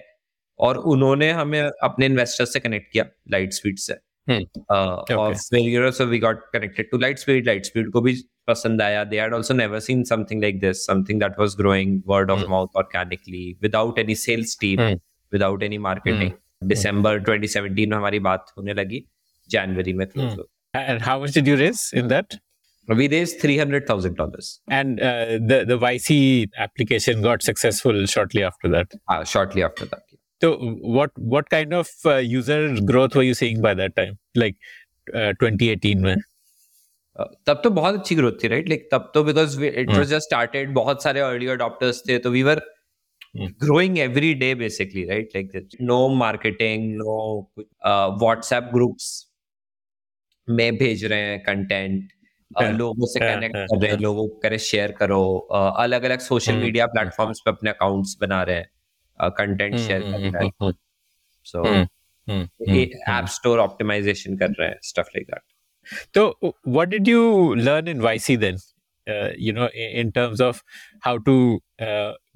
और उन्होंने हमें अपने इन्वेस्टर्स से कनेक्ट किया लाइट स्पीड से हम्म, Uh, और फिर you know so we got connected to Lightspeed Lightspeed को भी पसंद आया they had also never seen something like this something that was growing word of hmm. Mouth organically without any sales team hmm. Without any marketing December 2017 में हमारी बात होने लगी जनवरी में close hmm. And how much did you raise in that? हो we raise 300000 dollars And uh, the the YC application got successful shortly after that. Shortly after that So what what kind of uh, user growth were you seeing by that time? Like uh, 2018 में? Uh, तब तो बहुत अच्छी growth थी right like तब तो because it was just started बहुत सारे अर्ली अडॉप्टर्स थे तो we were growing every day basically right? Like no marketing no uh, whatsapp groups में भेज रहे हैं कंटेंट लोगों से कनेक्ट कर रहे हैं लोगों को करे शेयर करो अलग अलग सोशल मीडिया प्लेटफॉर्म्स पे अपने अकाउंट्स बना रहे हैं। Uh, कंटेंट शेयर कर रहे हैं। सो ऐप स्टोर ऑप्टिमाइजेशन कर रहे हैं स्टफ़ लाइक दैट तो what did you learn in YC then you know in terms of how to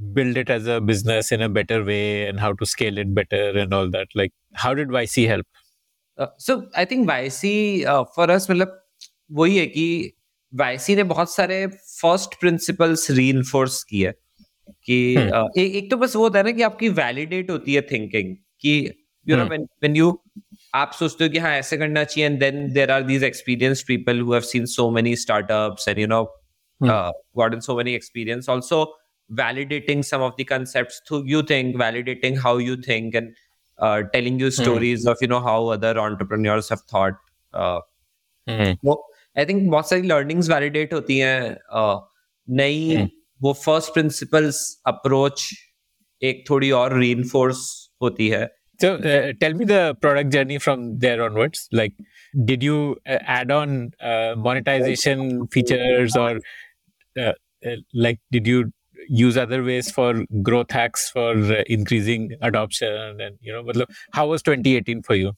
build it as a business in a better way and how to scale it better and all that like how did YC help so I think YC for us मतलब वही है कि YC ने बहुत सारे first principles री किए। कि हम्म। ए, एक तो बस वो होता है ना कि आपकी वैलिडेट होती है थिंकिंग कि you know when when you आप सोचते हो कि हाँ ऐसे करना चाहिए and then there are these experience people who have seen so many startups and you know got in so many experience also validating some of the concept through you think validating how you think and telling you stories of you know how other entrepreneurs have thought I think बहुत सारी learnings validate होती हैं नई हम्म। वो first principles approach एक थोड़ी और री होती है So uh, tell me the product journey from there onwards. Like, did you uh, add on uh, monetization features, or uh, uh, like did you use other ways for growth hacks for uh, increasing adoption? And you know, how was 2018 for you?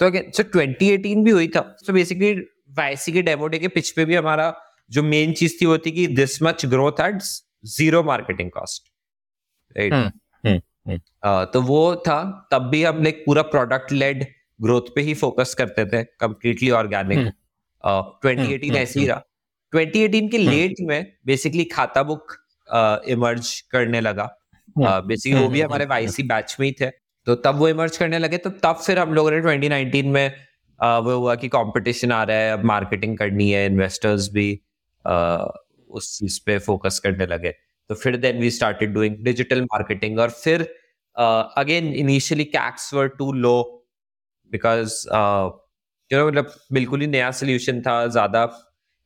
So again, so 2018 भी हुई था. So basically, YC के demo day के pitch पे भी हमारा जो main चीज़ थी वो थी कि this much growth at zero marketing cost right तो वो था तब भी हम लाइक पूरा प्रोडक्ट लेड ग्रोथ पे ही फोकस करते थे कंप्लीटली ऑर्गेनिक ट्वेंटी एटीन ऐसे ही रहा. 2018 के लेट हम्म। में बेसिकली खाता बुक इमर्ज करने लगा. बेसिकली uh, वो भी। हमारे वाईसी बैच में ही थे. तो तब वो इमर्ज करने लगे तो तब फिर हम लोगों ने 2019 में uh, वो हुआ कि कंपटीशन आ रहा है अब मार्केटिंग करनी है इन्वेस्टर्स भी उस चीज़ पे फोकस करने लगे। तो फिर then we started doing digital marketing और फिर again initially CACs were too low because you know मतलब बिल्कुल ही नया सोल्यूशन था ज़्यादा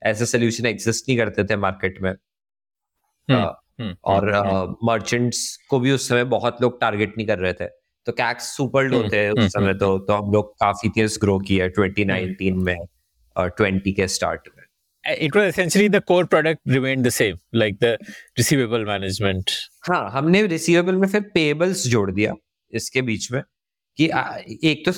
ऐसे सोल्यूशन एग्जिस्ट नहीं करते थे मार्केट में। uh, Hmm, और मर्चेंट्स uh, को भी उस समय बहुत लोग टारगेट नहीं कर रहे थे। तो कैक्स सुपर लो थे उस समय तो तो हम लोग काफ़ी तेज ग्रो किया 2019 में और 20 के स्टार्ट में। It was essentially the core product remained the same like the receivable management हाँ हमने रिसीवेबल में फिर पेबल्स जोड़ दिया इसके बीच में कि एक तो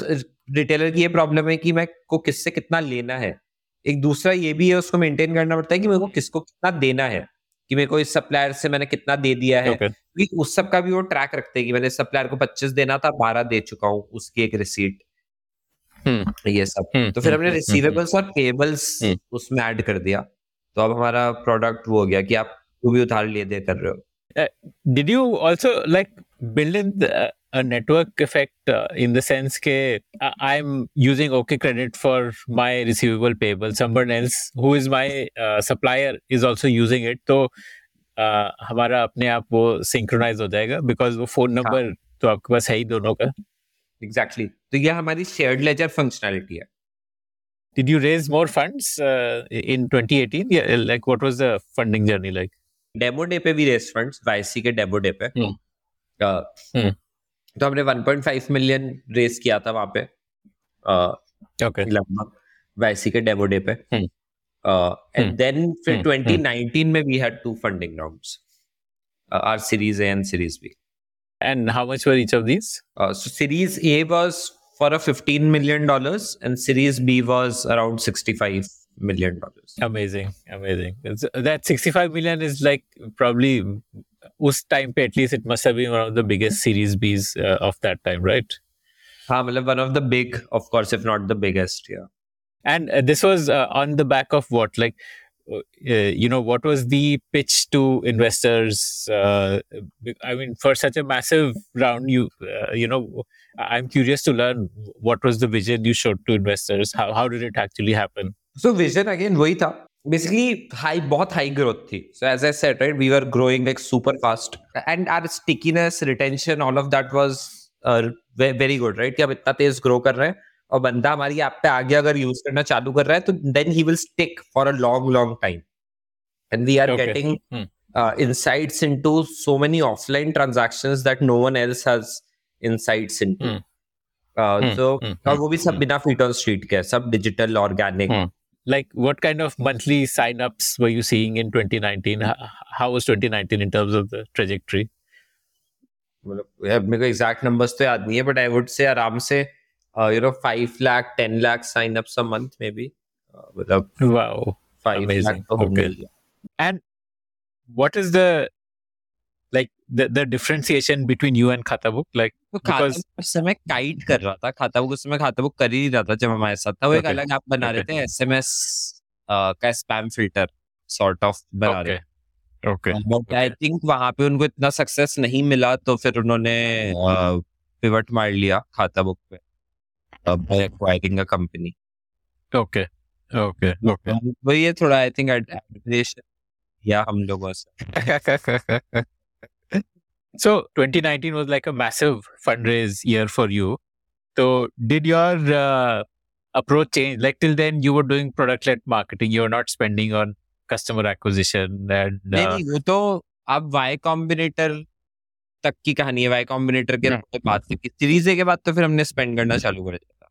रिटेलर की ये प्रॉब्लम है कि मैं को किससे कितना लेना है एक दूसरा ये भी है उसको मेंटेन करना पड़ता है कि मेरे को किसको कितना देना है कि मेरे को इस सप्लायर से मैंने कितना दे दिया है okay. उस सब का भी वो ट्रैक रखते हैं कि मैंने सप्लायर को 25 देना था 12 दे चुका हूँ उसकी एक रिसीट। ये सब हम्म, तो फिर हमने रिसीवेबल्स हम्म, और पेबल्स उसमें ऐड कर दिया तो अब हमारा प्रोडक्ट वो हो गया कि आप भी उधार ले दे कर रहे हो did you also like build in a network effect uh, in the sense that I'm using OK Credit for my receivable payable. Someone else who is my uh, supplier is also using it. तो uh, हमारा अपने आप वो synchronise हो जाएगा because वो phone number हाँ. तो आपके पास है ही दोनों का एग्जैक्टली exactly. तो यह हमारी शेयर्ड लेजर फंक्शनैलिटी है। Did you raise more funds uh, in 2018? Yeah, like what was the funding journey like? Demo day पे भी रेस फंड्स वाईसी के डेमो डे पे। Hmm. uh, hmm. तो हमने 1.5 मिलियन रेस किया था वहाँ पे। ओके uh, लगभग वाईसी के डेमो डे पे। एंड देन फिर 2019 में we had two funding rounds our series A and series B And how much were each of these? Uh, so Series A was for a 15 million dollars, and Series B was around 65 million dollars. Amazing, amazing. that 65 million is like probably us time pe at least it must have been one of the biggest Series Bs uh, of that time, right? हाँ one of the big, of course, if not the biggest, yeah. And uh, this was uh, on the back of what? Like uh, you know what was the pitch to investors uh, i mean for such a massive round you uh, you know i'm curious to learn what was the vision you showed to investors how, how did it actually happen so vision again wahi tha basically high बहुत high growth thi so as i said right we were growing like super fast and our stickiness retention all of that was very good right कि हम इतना तेज grow कर रहे हैं और बंदा हमारी ऐप पे आगे अगर यूज़ करना चालू कर रहा है तो then he will stick for a long long time and we are getting insights into so many offline transactions that no one else has insights into so और hmm. वो भी सब hmm. बिना फीट ऑन स्ट्रीट के सब digital organic hmm. like what kind of monthly sign ups were you seeing in 2019 how was 2019 in terms of the trajectory? मतलब मेरे को एग्जैक्ट नंबर्स तो याद नहीं है बट आई वुड से आराम से you know five lakh ten lakh sign ups a month maybe मतलब wow. लाख Amazing. होंगे Okay. ही। and what is the like the, the differentiation between you and khatabuk like तो Because- बुक उस समय kite कर रहा था। खाता बुक उस समय खाता बुक कर ही रहा था जब हमारे साथ। था वो एक अलग ऐप बना रहे थे एसएमएस का स्पैम फ़िल्टर सॉर्ट ऑफ़ बना रहे okay. okay. But I think वहाँ पे उनको इतना सक्सेस नहीं मिला तो फिर उन्होंने पिवट मार लिया खाता बुक पे। by acquiring a company okay okay okay वो ये थोड़ा आई थिंक एडमिरेशन या हम लोगों से so 2019 was like a massive fundraise year for you so did your uh, approach change like till then you were doing product led marketing you were not spending on customer acquisition and नहीं uh, नहीं वो तो अब Y combinator तक की कहानी है Y combinator के। बाद से सीरीज़ के बाद तो फिर हमने स्पेंड करना चालू कर दिया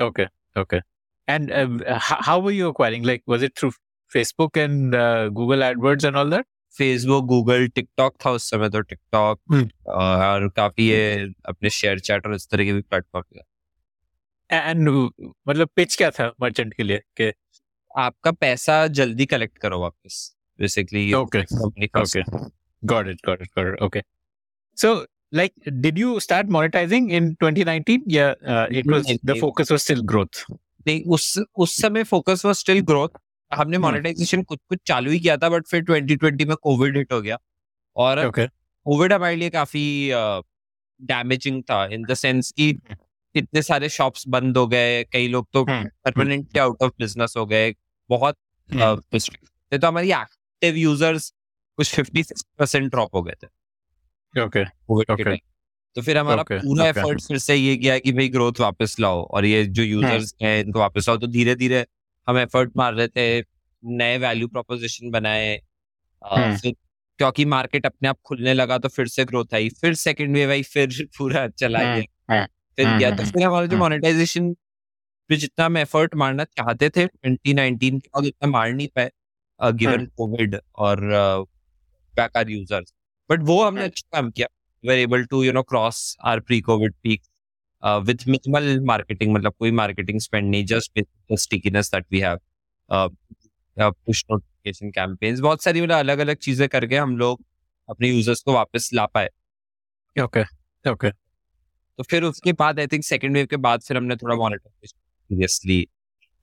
था uh, how, how were you acquiring like was it through facebook and uh, google adwords and all that Facebook Google TikTok था उस समय तो टिकटॉक हम्म। और काफ़ी ये अपने शेयर चैट और इस तरह के भी प्लेटफॉर्म and uh, मतलब पिच क्या था मर्चेंट के लिए कि आपका पैसा जल्दी कलेक्ट करो वापस basically. Okay. Got it. Got it. Got it. Okay. So, like, did you start monetizing in 2019? Yeah, uh, it was the focus was still growth. नहीं उस उस समय फोकस वाज स्टिल ग्रोथ हमने। मोनेटाइजेशन कुछ कुछ चालू ही किया था बट फिर 2020 में कोविड हिट हो गया और Okay. कोविड हमारे लिए काफ़ी डैमेजिंग था इन द सेंस कि इतने सारे शॉप्स बंद हो गए कई लोग तो परमानेंटली आउट ऑफ़ बिज़नेस हो गए बहुत restrict थे तो हमारी एक्टिव यूज़र्स कुछ 50 परसेंट ड्रॉप हो गए थे Okay. कोविड के टाइम तो फिर हमारा Okay, पूरा okay. एफर्ट फिर से ये किया कि भाई ग्रोथ वापस लाओ और ये जो यूज़र्स हैं इनको वापस लाओ। तो धीरे धीरे हम एफर्ट मार रहे थे नए वैल्यू प्रोपोजिशन बनाए। हम्म। फिर क्योंकि मार्केट अपने आप खुलने लगा तो फिर से ग्रोथ आई। फिर सेकंड वेव आई फिर पूरा चला हम्म, गया। फिर गया। तो फिर हमारा जो। मोनेटाइजेशन पे जितना हम एफर्ट मारना चाहते थे 2019 के बाद उतना मार नहीं पाए गिवन कोविड और बैक आर यूज़र्स बट वो हमने। अच्छा काम किया we are able to you know cross our pre COVID peak with minimal marketing मतलब कोई मार्केटिंग स्पेंड नहीं just with stickiness that we have push notification campaigns बहुत सारी मतलब अलग अलग चीज़ें करके हम लोग अपने यूज़र्स को वापस ला पाए Okay. Okay. तो फिर उसके बाद आई थिंक सेकंड वेव के बाद फिर हमने थोड़ा मॉनिटराइजेशन सीरियसली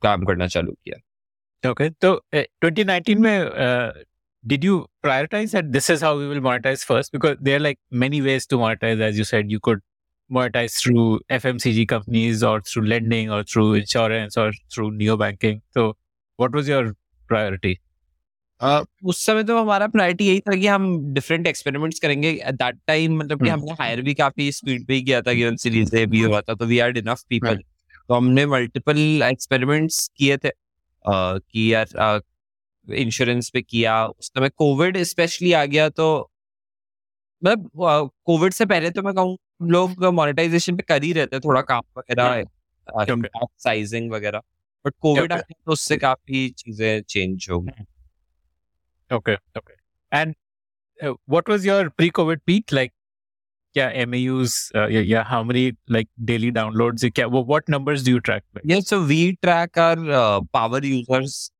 काम करना चालू किया ओके Okay. Uh, 2019 में, uh, did you prioritize that this is how we will monetize first? Because there are like many ways to monetize. As you said, you could monetize through FMCG companies or through lending or through insurance or through neo banking. So, what was your priority? उस समय तो हमारा priority यही था कि हम different experiments करेंगे at that time मतलब कि हम्म। हमने हायर भी काफी स्पीड पे ही किया था गिवन सीरीज ए भी हुआ था तो वी हैड इनफ पीपल तो हमने मल्टीपल एक्सपेरिमेंट्स किए थे अ, कि यार इंश्योरेंस पे किया उस समय कोविड स्पेशली आ गया तो मतलब कोविड से पहले तो मैं कहूँ लोग मोनेटाइजेशन पे कर ही रहते थोड़ा काम वगैरह साइजिंग हाँ, वगैरह बट कोविड आ गया तो उससे काफ़ी चीज़ें चेंज हो गई। Okay okay and what was your pre COVID peak like क्या एमएयूज या how many like daily downloads क्या what numbers do you track yes so we track our power users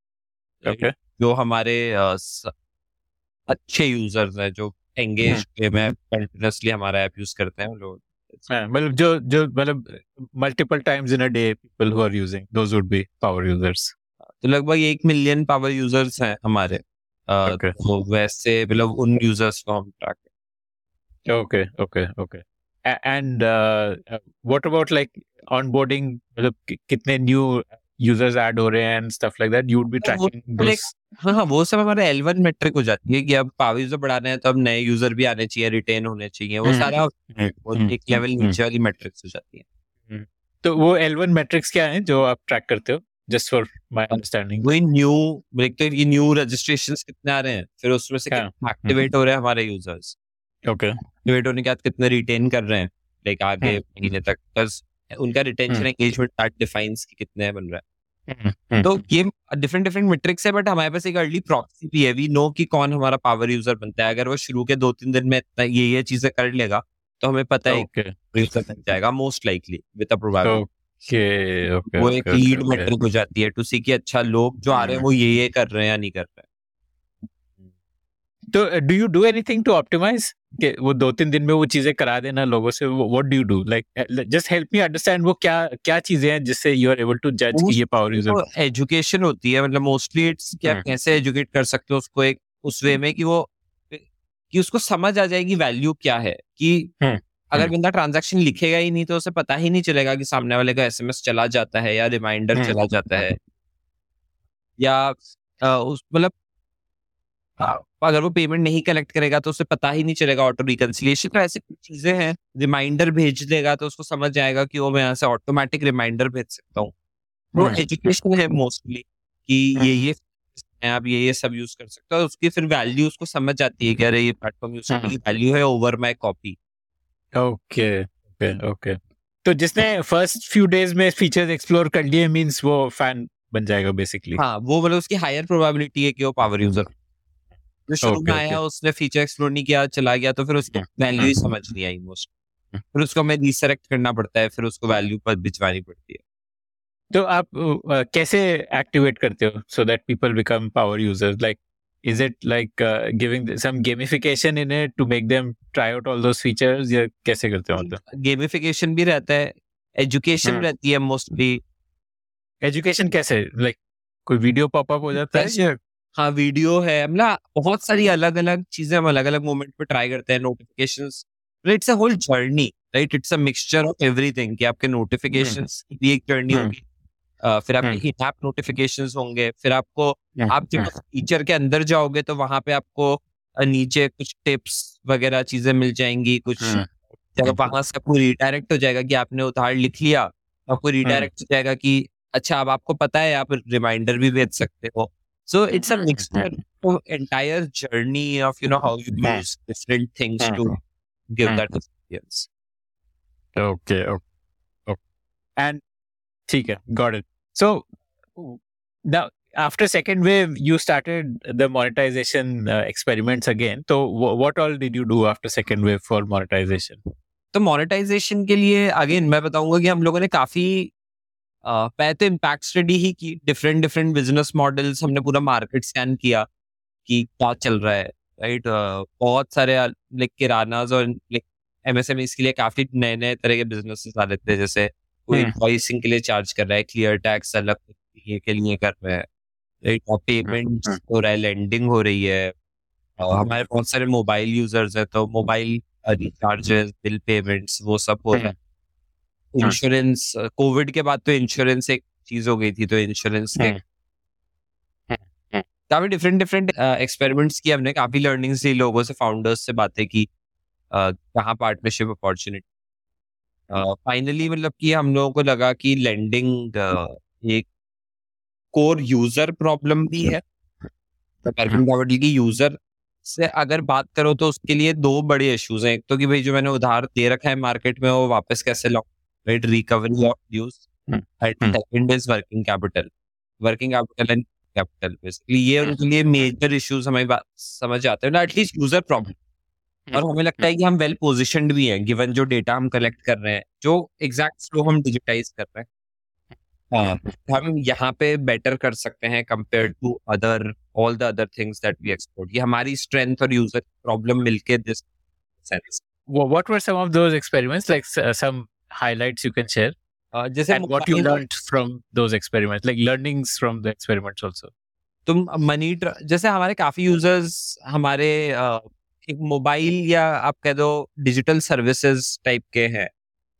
okay जो हमारे अच्छे यूज़र्स हैं जो एंगेज में हमारा ऐप यूज़ करते हैं लोग। मतलब जो जो मतलब multiple times in a day people who are using those would be power users तो लगभग एक मिलियन पावर यूज़र्स हैं हमारे। तो वैसे मतलब उन यूज़र्स को हम track okay okay okay and what about like onboarding मतलब कितने न्यू यूज़र्स ऐड हो रहे हैं and stuff like that you would be tracking like- हाँ हाँ वो सब हमारा एल वन मेट्रिक हो जाती है कि अब पावर यूज़र बढ़ाना है तो अब नए यूज़र भी आने चाहिए रिटेन होने चाहिए। वो हम्म, सारा वो हम्म, एक लेवल हम्म, नीचे वाली मेट्रिक्स हो जाती है। तो वो L1 मैट्रिक्स क्या है जो आप ट्रैक करते हो? जस्ट फॉर माय अंडरस्टैंडिंग वही न्यू एक तो ये न्यू रजिस्ट्रेशन कितने आ रहे हैं? फिर उसमें से हाँ, एक्टिवेट हो रहे हैं हमारे यूज़र्स ओके एक्टिवेट होने के बाद कितने रिटेन कर रहे हैं? लाइक आगे हम्म। महीने तक बस उनका retention hmm. Engagement that defines कि कितने बन रहा है। तो तो ये डिफरेंट डिफरेंट मेट्रिक्स है बट हमारे पास एक अर्ली प्रॉक्सी भी है। वी नो कि कौन हमारा पावर यूज़र बनता है। अगर वो शुरू के दो तीन दिन में इतना ये ये चीज़ें कर लेगा तो हमें पता है यूज़र बन जाएगा most likely with a probability okay okay वो एक लीड मेट्रिक हो जाती है टू सी कि अच्छा लोग जो आ रहे हैं वो ये ये कर रहे हैं या नहीं कर रहे हैं। तो do you do anything to optimize कि वो दो तीन दिन में वो चीज़ें करा देना लोगों से what do you do like just help me understand वो क्या क्या चीज़ें हैं जिससे यू आर एबल टू जज कि ये पावर यूज़र एजुकेशन होती है मतलब मोस्टली इट्स कि आप हम्म। कैसे एजुकेट कर सकते हो उसको एक उस वे में कि वो कि उसको समझ आ जाएगी वैल्यू क्या है कि हम्म, अगर। बंदा ट्रांजैक्शन लिखेगा ही नहीं तो उसे पता ही नहीं चलेगा कि सामने वाले का एसएमएस चला जाता है या रिमाइंडर। चला जाता है या उस मतलब अगर वो पेमेंट नहीं कलेक्ट करेगा तो उसे पता ही नहीं चलेगा ऑटो रिकन्सिलिएशन तो ऐसी कुछ चीज़ें हैं रिमाइंडर भेज देगा तो उसको समझ जाएगा कि वो मैं यहाँ से ऑटोमेटिक रिमाइंडर भेज सकता हूँ। तो हम्म। एजुकेशन है मोस्टली कि ये ये आप ये ये सब यूज़ कर सकते हो उसकी फिर वैल्यू उसको समझ आती है कि अरे ये प्लेटफॉर्म यूज़ करने की वैल्यू है over my copy okay okay okay. तो जिसने फ़र्स्ट फ्यू डेज़ में फीचर्स एक्सप्लोर कर लिए मींस वो फ़ैन बन जाएगा बेसिकली हाँ वो मतलब उसकी हायर प्रोबेबिलिटी है कि वो पावर यूज़र जो शुरू में आया उसने फीचर एक्सप्लोर नहीं किया चला गया तो फिर उसको हम्म, वैल्यू ही समझ नहीं आई मोस्ट फिर उसको हमें रिसेलेक्ट करना पड़ता है फिर उसको वैल्यू पर भिजवानी पड़ती है। तो आप uh, कैसे एक्टिवेट करते हो so that people become power users like is it like uh, giving th- some gamification in it to make them try out all those features? या कैसे करते हो मतलब? गेमिफिकेशन भी रहता है एजुकेशन हम्म। रहती है मोस्टली एजुकेशन कैसे? लाइक कोई वीडियो पॉपअप हो जाता है या हाँ वीडियो है मतलब बहुत सारी अलग अलग चीज़ें हम अलग अलग मोमेंट पे ट्राई करते हैं notification it's a whole journey right it's a mixture of everything कि आपके नोटिफिकेशन की भी एक जर्नी हम्म। होगी फिर आपके हम्म। ऐप नोटिफिकेशन होंगे फिर आपको हम्म, आप जब फीचर के अंदर जाओगे तो वहाँ पे आपको नीचे कुछ टिप्स वगैरह चीज़ें मिल जाएँगी कुछ हम्म। वहाँ से आपको रिडायरेक्ट हो जाएगा कि आपने उधार लिख लिया आपको रिडायरेक्ट हो जाएगा कि अच्छा अब आपको पता है आप रिमाइंडर भी भेज सकते हो। So it's a mixture entire journey of you know how you Hmm. use different things Hmm. to give Hmm. that experience. okay okay, okay. and ठीक है got it so now after second wave you started the monetization uh, experiments again so wh- what all did you do after second wave for monetization तो monetization के लिए again मैं बताऊंगा कि हम लोगों ने काफी अह, पहले तो इम्पैक्ट स्टडी ही की डिफरेंट डिफरेंट बिज़नेस मॉडल्स हमने पूरा मार्केट स्कैन किया कि क्या चल रहा है राइट बहुत सारे लाइक किरानाज और लाइक एमएसएमई के लिए काफ़ी नए नए तरह के बिज़नेस आ रहे थे जैसे कोई हम्म। इन्वॉइसिंग के लिए चार्ज कर रहा है क्लियर टैक्स अलग ये के लिए कर रहे हैं राइट और पेमेंट हम्म। हो रहा है लैंडिंग हो रही है और हमारे बहुत सारे मोबाइल यूज़र्स हैं तो मोबाइल रिचार्जेस बिल पेमेंट्स वो सब हो रहा है हम्म। इंश्योरेंस कोविड के बाद तो इंश्योरेंस एक चीज़ हो गई थी तो इंश्योरेंस के। काफ़ी डिफरेंट डिफरेंट एक्सपेरिमेंट्स किए हमने काफ़ी लर्निंग्स ली लोगों से फाउंडर्स से बातें की कहाँ पार्टनरशिप अपॉर्चुनिटी फाइनली मतलब कि हम लोगों को लगा कि लेंडिंग एक कोर यूज़र प्रॉब्लम भी है। कैपिटल की यूज़र से अगर बात करो तो उसके लिए दो बड़े इश्यूज़ हैं। एक तो कि भाई जो मैंने उधार दे रखा है मार्केट में वो वापस कैसे लाऊं right recovery of dues hmm, and hmm. Second is working capital working capital and capital basically ये उनके लिए मेजर इश्यूज़ हमें समझ आते हैं ना एटलीस्ट यूज़र प्रॉब्लम और हमें लगता है कि हम वेल पोजिशनड भी हैं गिवन जो डेटा हम कलेक्ट कर रहे हैं जो एग्जैक्ट फ्लो हम डिजिटाइज कर रहे हैं. हाँ, हम यहाँ पे बेटर कर सकते हैं compare to other all the other things that we export ये हमारी स्ट्रेंथ और यूज़र प्रॉब्लम मिलके this sense some of those experiments? Like s- uh, some highlights you can share? Uh, जैसे and what you learned from those experiments like learnings from the experiments also? तुम money जैसे हमारे काफ़ी users हमारे एक mobile या आप कह दो डिजिटल सर्विसेज़ टाइप के हैं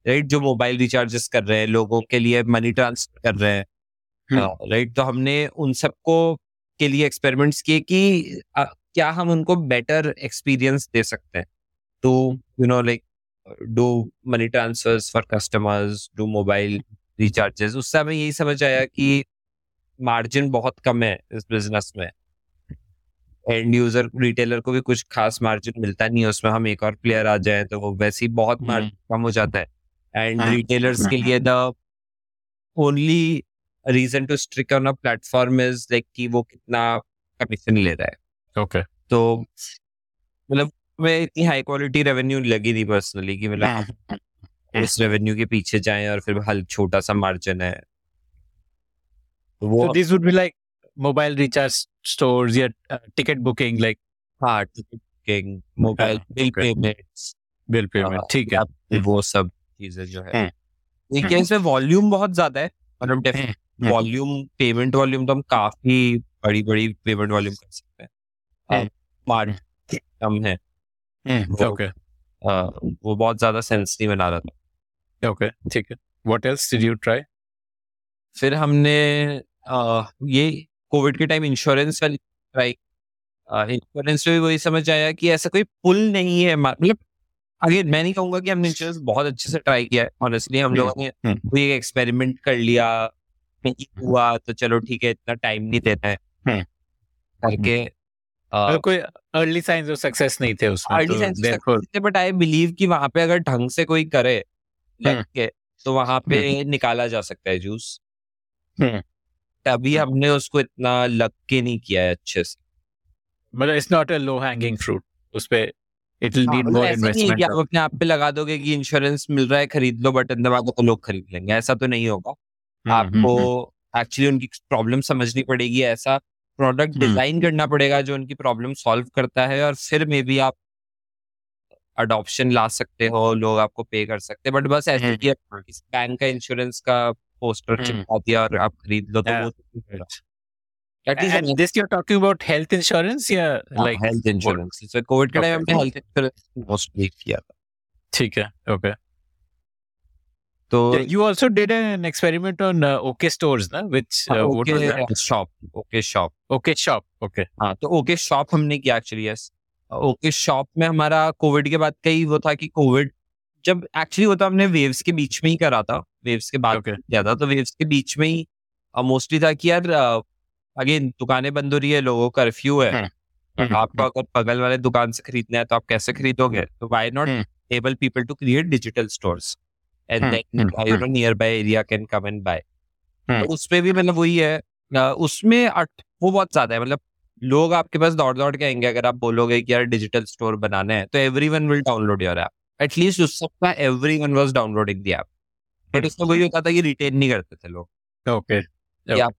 राइट जो मोबाइल रिचार्जेस कर रहे हैं लोगों के लिए मनी ट्रांसफ़र कर रहे हैं। राइट तो हमने उन सबको के लिए एक्सपेरिमेंट्स किए कि क्या हम उनको बेटर एक्सपीरियंस दे सकते हैं? तो you know like do money transfers for customers do mobile recharges उससे हमें यही समझ आया कि मार्जिन बहुत कम है इस बिज़नेस में। एंड यूज़र रिटेलर को भी कुछ खास मार्जिन मिलता नहीं है उसमें हम एक और प्लेयर आ जाए तो वो वैसे ही बहुत मार्जिन कम हो जाता है। एंड रिटेलर्स के लिए the only reason to stick on a platform is like कि वो कितना कमीशन ले रहा है। ओके तो मतलब मैं इतनी हाई क्वालिटी रेवेन्यू लगी नहीं पर्सनली कि मतलब इस रेवेन्यू के पीछे जाएँ और फिर हल छोटा सा मार्जिन है तो वो So these would be like mobile recharge stores, yeah, uh, ticket booking, हाँ ticket booking mobile bill. Payments bill payment. ठीक है. वो सब चीज़ें जो है हम्म। देखिए इसमें वॉल्यूम बहुत ज़्यादा है मतलब हम्म। वॉल्यूम पेमेंट वॉल्यूम तो हम काफ़ी बड़ी बड़ी पेमेंट वॉल्यूम कर सकते हैं हम्म। मार्जिन कम है वो- Okay. अ, वो बहुत ज़्यादा सेंस नहीं बना रहा था Okay. ठीक है. What else did you try? फिर हमने ये कोविड के टाइम इंश्योरेंस वाली ट्राई इंश्योरेंस में भी वही समझ आया कि ऐसा कोई पुल नहीं है मतलब आगे मैं नहीं कहूँगा कि हमने इंश्योरेंस बहुत अच्छे से ट्राई किया है ऑनेस्टली हम हम्म, लोगों ने हम्म। कोई एक एक्सपेरिमेंट कर लिया हुआ तो चलो ठीक है इतना टाइम नहीं देना है हम्म। करके मतलब कोई early signs of success नहीं थे उसमें. Early therefore, but I believe कि वहाँ पे अगर ढंग से कोई करे हम्म। के तो वहाँ पे निकाला जा सकता है जूस हम्म। तभी हमने उसको इतना लग के नहीं किया है अच्छे से मतलब it's not a low hanging fruit. उस पे ऐसा नहीं है कि investment. आप अपने आप पे लगा दोगे कि इंश्योरेंस मिल रहा है खरीद लो बट दो तो लोग खरीद लेंगे ऐसा तो नहीं होगा हम्म, आपको हम्म, एक्चुअली उनकी प्रॉब्लम समझनी पड़ेगी ऐसा प्रोडक्ट हम्म। डिज़ाइन करना पड़ेगा जो उनकी प्रॉब्लम सॉल्व करता है और फिर मे बी आप अडॉप्शन ला सकते हो लोग आपको पे कर सकते हैं बट बस ऐसे हम्म। कि बैंक का इंश्योरेंस का पोस्टर हम्म। चिपका दिया और आप खरीद लो तो. वो तो। At least And this you're talking about health insurance या like हेल्थ इंश्योरेंस कोविड के टाइम हमने हेल्थ इंश्योरेंस मोस्टली किया था ठीक है. Okay. तो Yeah, you also did an experiment on uh, OK stores, na? Which uh, what was that? Okay shop okay shop OK shop. Okay. हाँ तो okay shop हमने किया एक्चुअली यस ओके शॉप में हमारा कोविड के बाद का ही वो था कि कोविड जब एक्चुअली वो तो हमने वेव्स के बीच में ही करा था वेव्स के बाद Okay. किया था तो वेव्स के बीच में ही मोस्टली था कि यार अगेन दुकानें बंद हो रही है लोगों कर्फ्यू है हम्म, आपको अगर बगल वाले दुकान से खरीदना है तो आप कैसे खरीदोगे तो why not hmm. Able people to create digital stores and then you know nearby area can come and buy. तो उसमें भी मतलब वही है उसमें वो बहुत ज़्यादा है मतलब लोग आपके पास दौड़ दौड़ के आएँगे अगर आप बोलोगे कि यार डिजिटल स्टोर बनाना है तो everyone will download your app at least उस सबका everyone was downloading the app but उसमें वही होता था कि रिटेन नहीं करते थे लोग Okay. Yeah.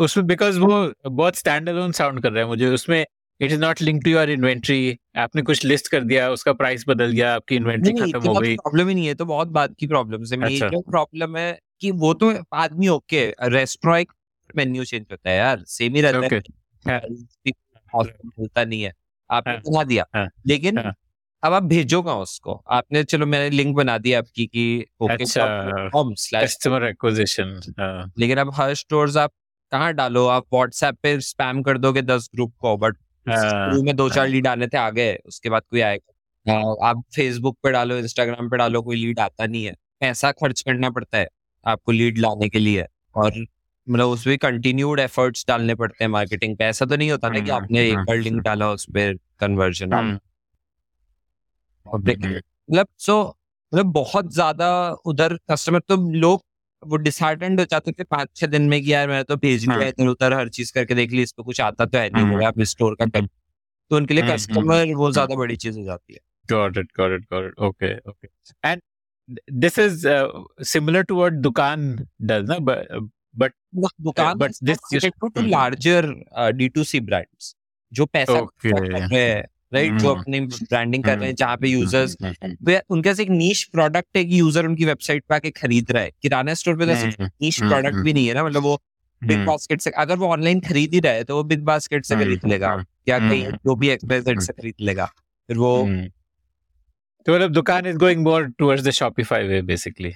उसमें बिकॉज़ वो बहुत स्टैंड अलोन साउंड कर रहा है मुझे उसमें it is not link to your inventory आपने कुछ लिस्ट कर दिया उसका प्राइस बदल गया आपकी इन्वेंट्री खत्म हो गई प्रॉब्लम ही नहीं है तो बहुत बात की प्रॉब्लम है अच्छा। प्रॉब्लम है कि वो तो आदमी ओके रेस्टोरेंट मेन्यू चेंज होता है यार सेम ही रहता Okay. है मिलता नहीं है आपने हाँ। बना दिया हाँ। लेकिन हाँ। अब आप भेजो कहाँ उसको आपने चलो मैंने लिंक बना दिया आपकी कि अच्छा। कस्टमर एक्विजिशन लेकिन अब हर स्टोर्स आप कहाँ डालो आप व्हाट्सएप पे स्पैम कर दोगे दस ग्रुप को बट हाँ। शुरू में दो चार लीड आने थे आ गए उसके बाद कोई आएगा। हाँ, आप फेसबुक पे डालो इंस्टाग्राम पे डालो कोई लीड आता नहीं है। पैसा खर्च करना पड़ता है आपको लीड लाने के लिए और मतलब उसमें कंटिन्यूड एफर्ट्स डालने पड़ते हैं मार्केटिंग पे। ऐसा तो नहीं होता ना कि आपने एक बार लिंक डाला उस पर कन्वर्जन हम्म, मतलब सो मतलब बहुत ज़्यादा उधर कस्टमर तो लोग वो डिसहार्टेंड हो जाते थे पाँच छह दिन में कि यार मैंने तो भेज लिया हाँ। इधर उधर हर चीज़ करके देख ली इस पे कुछ आता तो है नहीं हम्म। होगा आप स्टोर का कर तो उनके लिए हम्म, कस्टमर वो ज़्यादा बड़ी चीज़ हो जाती है Got it, got it, got it. Okay, okay. And th- this is uh, similar to what Dukan does, na? But but वो दुकान but this just- to hmm. Larger D to C brands जो पैसा Okay. हैं right जो हम्म। अपनी branding कर रहे हैं जहाँ पे यूज़र्स Mhm, उनके पास एक नीश प्रोडक्ट है कि यूज़र उनकी वेबसाइट पे आके खरीद रहा है किराना स्टोर पे तो नीश हम्म, प्रोडक्ट हम्म। भी नहीं है ना मतलब वो बिग. बास्केट से अगर वो ऑनलाइन खरीद ही रहा है तो वो बिग बास्केट से हम्म, खरीद लेगा हम्म, या कहीं हम्म, जो भी एक्सपेंसेड से खरीद लेगा फिर वो. So मतलब Dukan is going more towards the Shopify way, basically.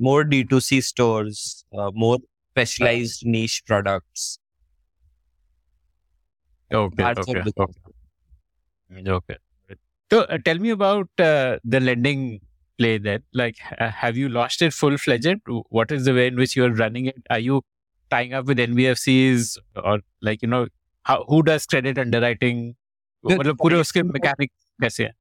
More D to C stores more specialized niche products. Okay. That's okay. So uh, tell me about uh, the lending play then. Like, uh, have you launched it full fledged? What is the way in which you are running it? Are you tying up with NBFCs or like, you know, how, who does credit underwriting? मतलब पूरे उसके mechanic कैसे है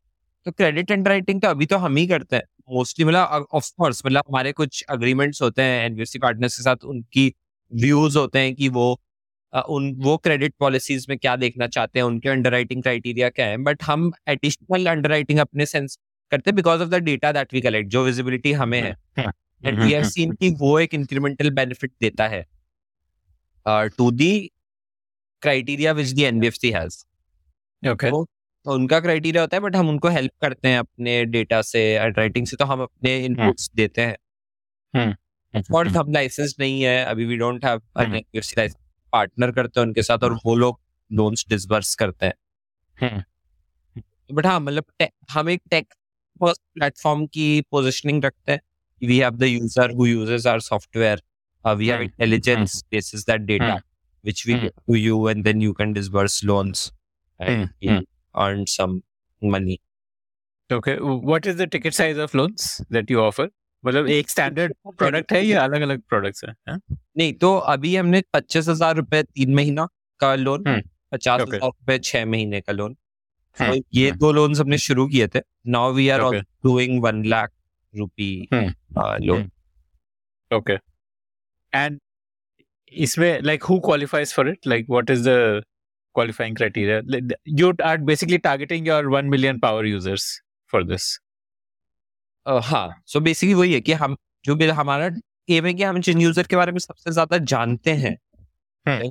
तो credit underwriting तो अभी तो हम ही करते हैं मोस्टली मतलब ऑफ़ कोर्स मतलब हमारे कुछ अग्रीमेंट्स होते हैं एनबीएफसी पार्टनर्स के साथ उनकी व्यूज़ होते हैं कि वो अ, उन वो क्रेडिट पॉलिसीज़ में क्या देखना चाहते हैं उनके अंडरराइटिंग क्राइटेरिया क्या है बट हम एडिशनल अंडरराइटिंग अपने सेंस करते हैं because of the data that we collect जो विजिबिलिटी हमें है। एंड वी हैव सीन कि वो एक इंक्रीमेंटल बेनिफिट देता है। To the criteria which the NBFC has okay तो उनका क्राइटेरिया होता है बट हम उनको हेल्प करते हैं अपने डेटा से राइटिंग से तो हम अपने इनपुट्स देते हैं। और हम लाइसेंस नहीं है अभी we don't have NBFC licence partner करते हैं उनके साथ और वो लोग लोन्स डिसबर्स करते हैं। बट हाँ मतलब हम एक टेक फ़र्स्ट प्लेटफॉर्म की पोजिशनिंग रखते हैं we have the user who uses our software we have. Intelligence that data Hmm. which we give to you and then you can disburse loans and Hmm. you earn some money. Okay what is the ticket size of loans that you offer मतलब एक standard product है या अलग अलग products है? नहीं तो अभी हमने पच्चीस हज़ार रुपए तीन महीना का लोन पचास हज़ार रुपए छह महीने का लोन तो ये दो लोन हमने शुरू किए थे। Now we are doing one lakh rupee loan okay and इसमें like who qualifies for it like what is the qualifying criteria you are basically targeting your one million power users for this हाँ so basically वही है कि हम जो भी हमारा M है कि हम जिन यूज़र के बारे में सबसे ज़्यादा जानते हैं हम्म।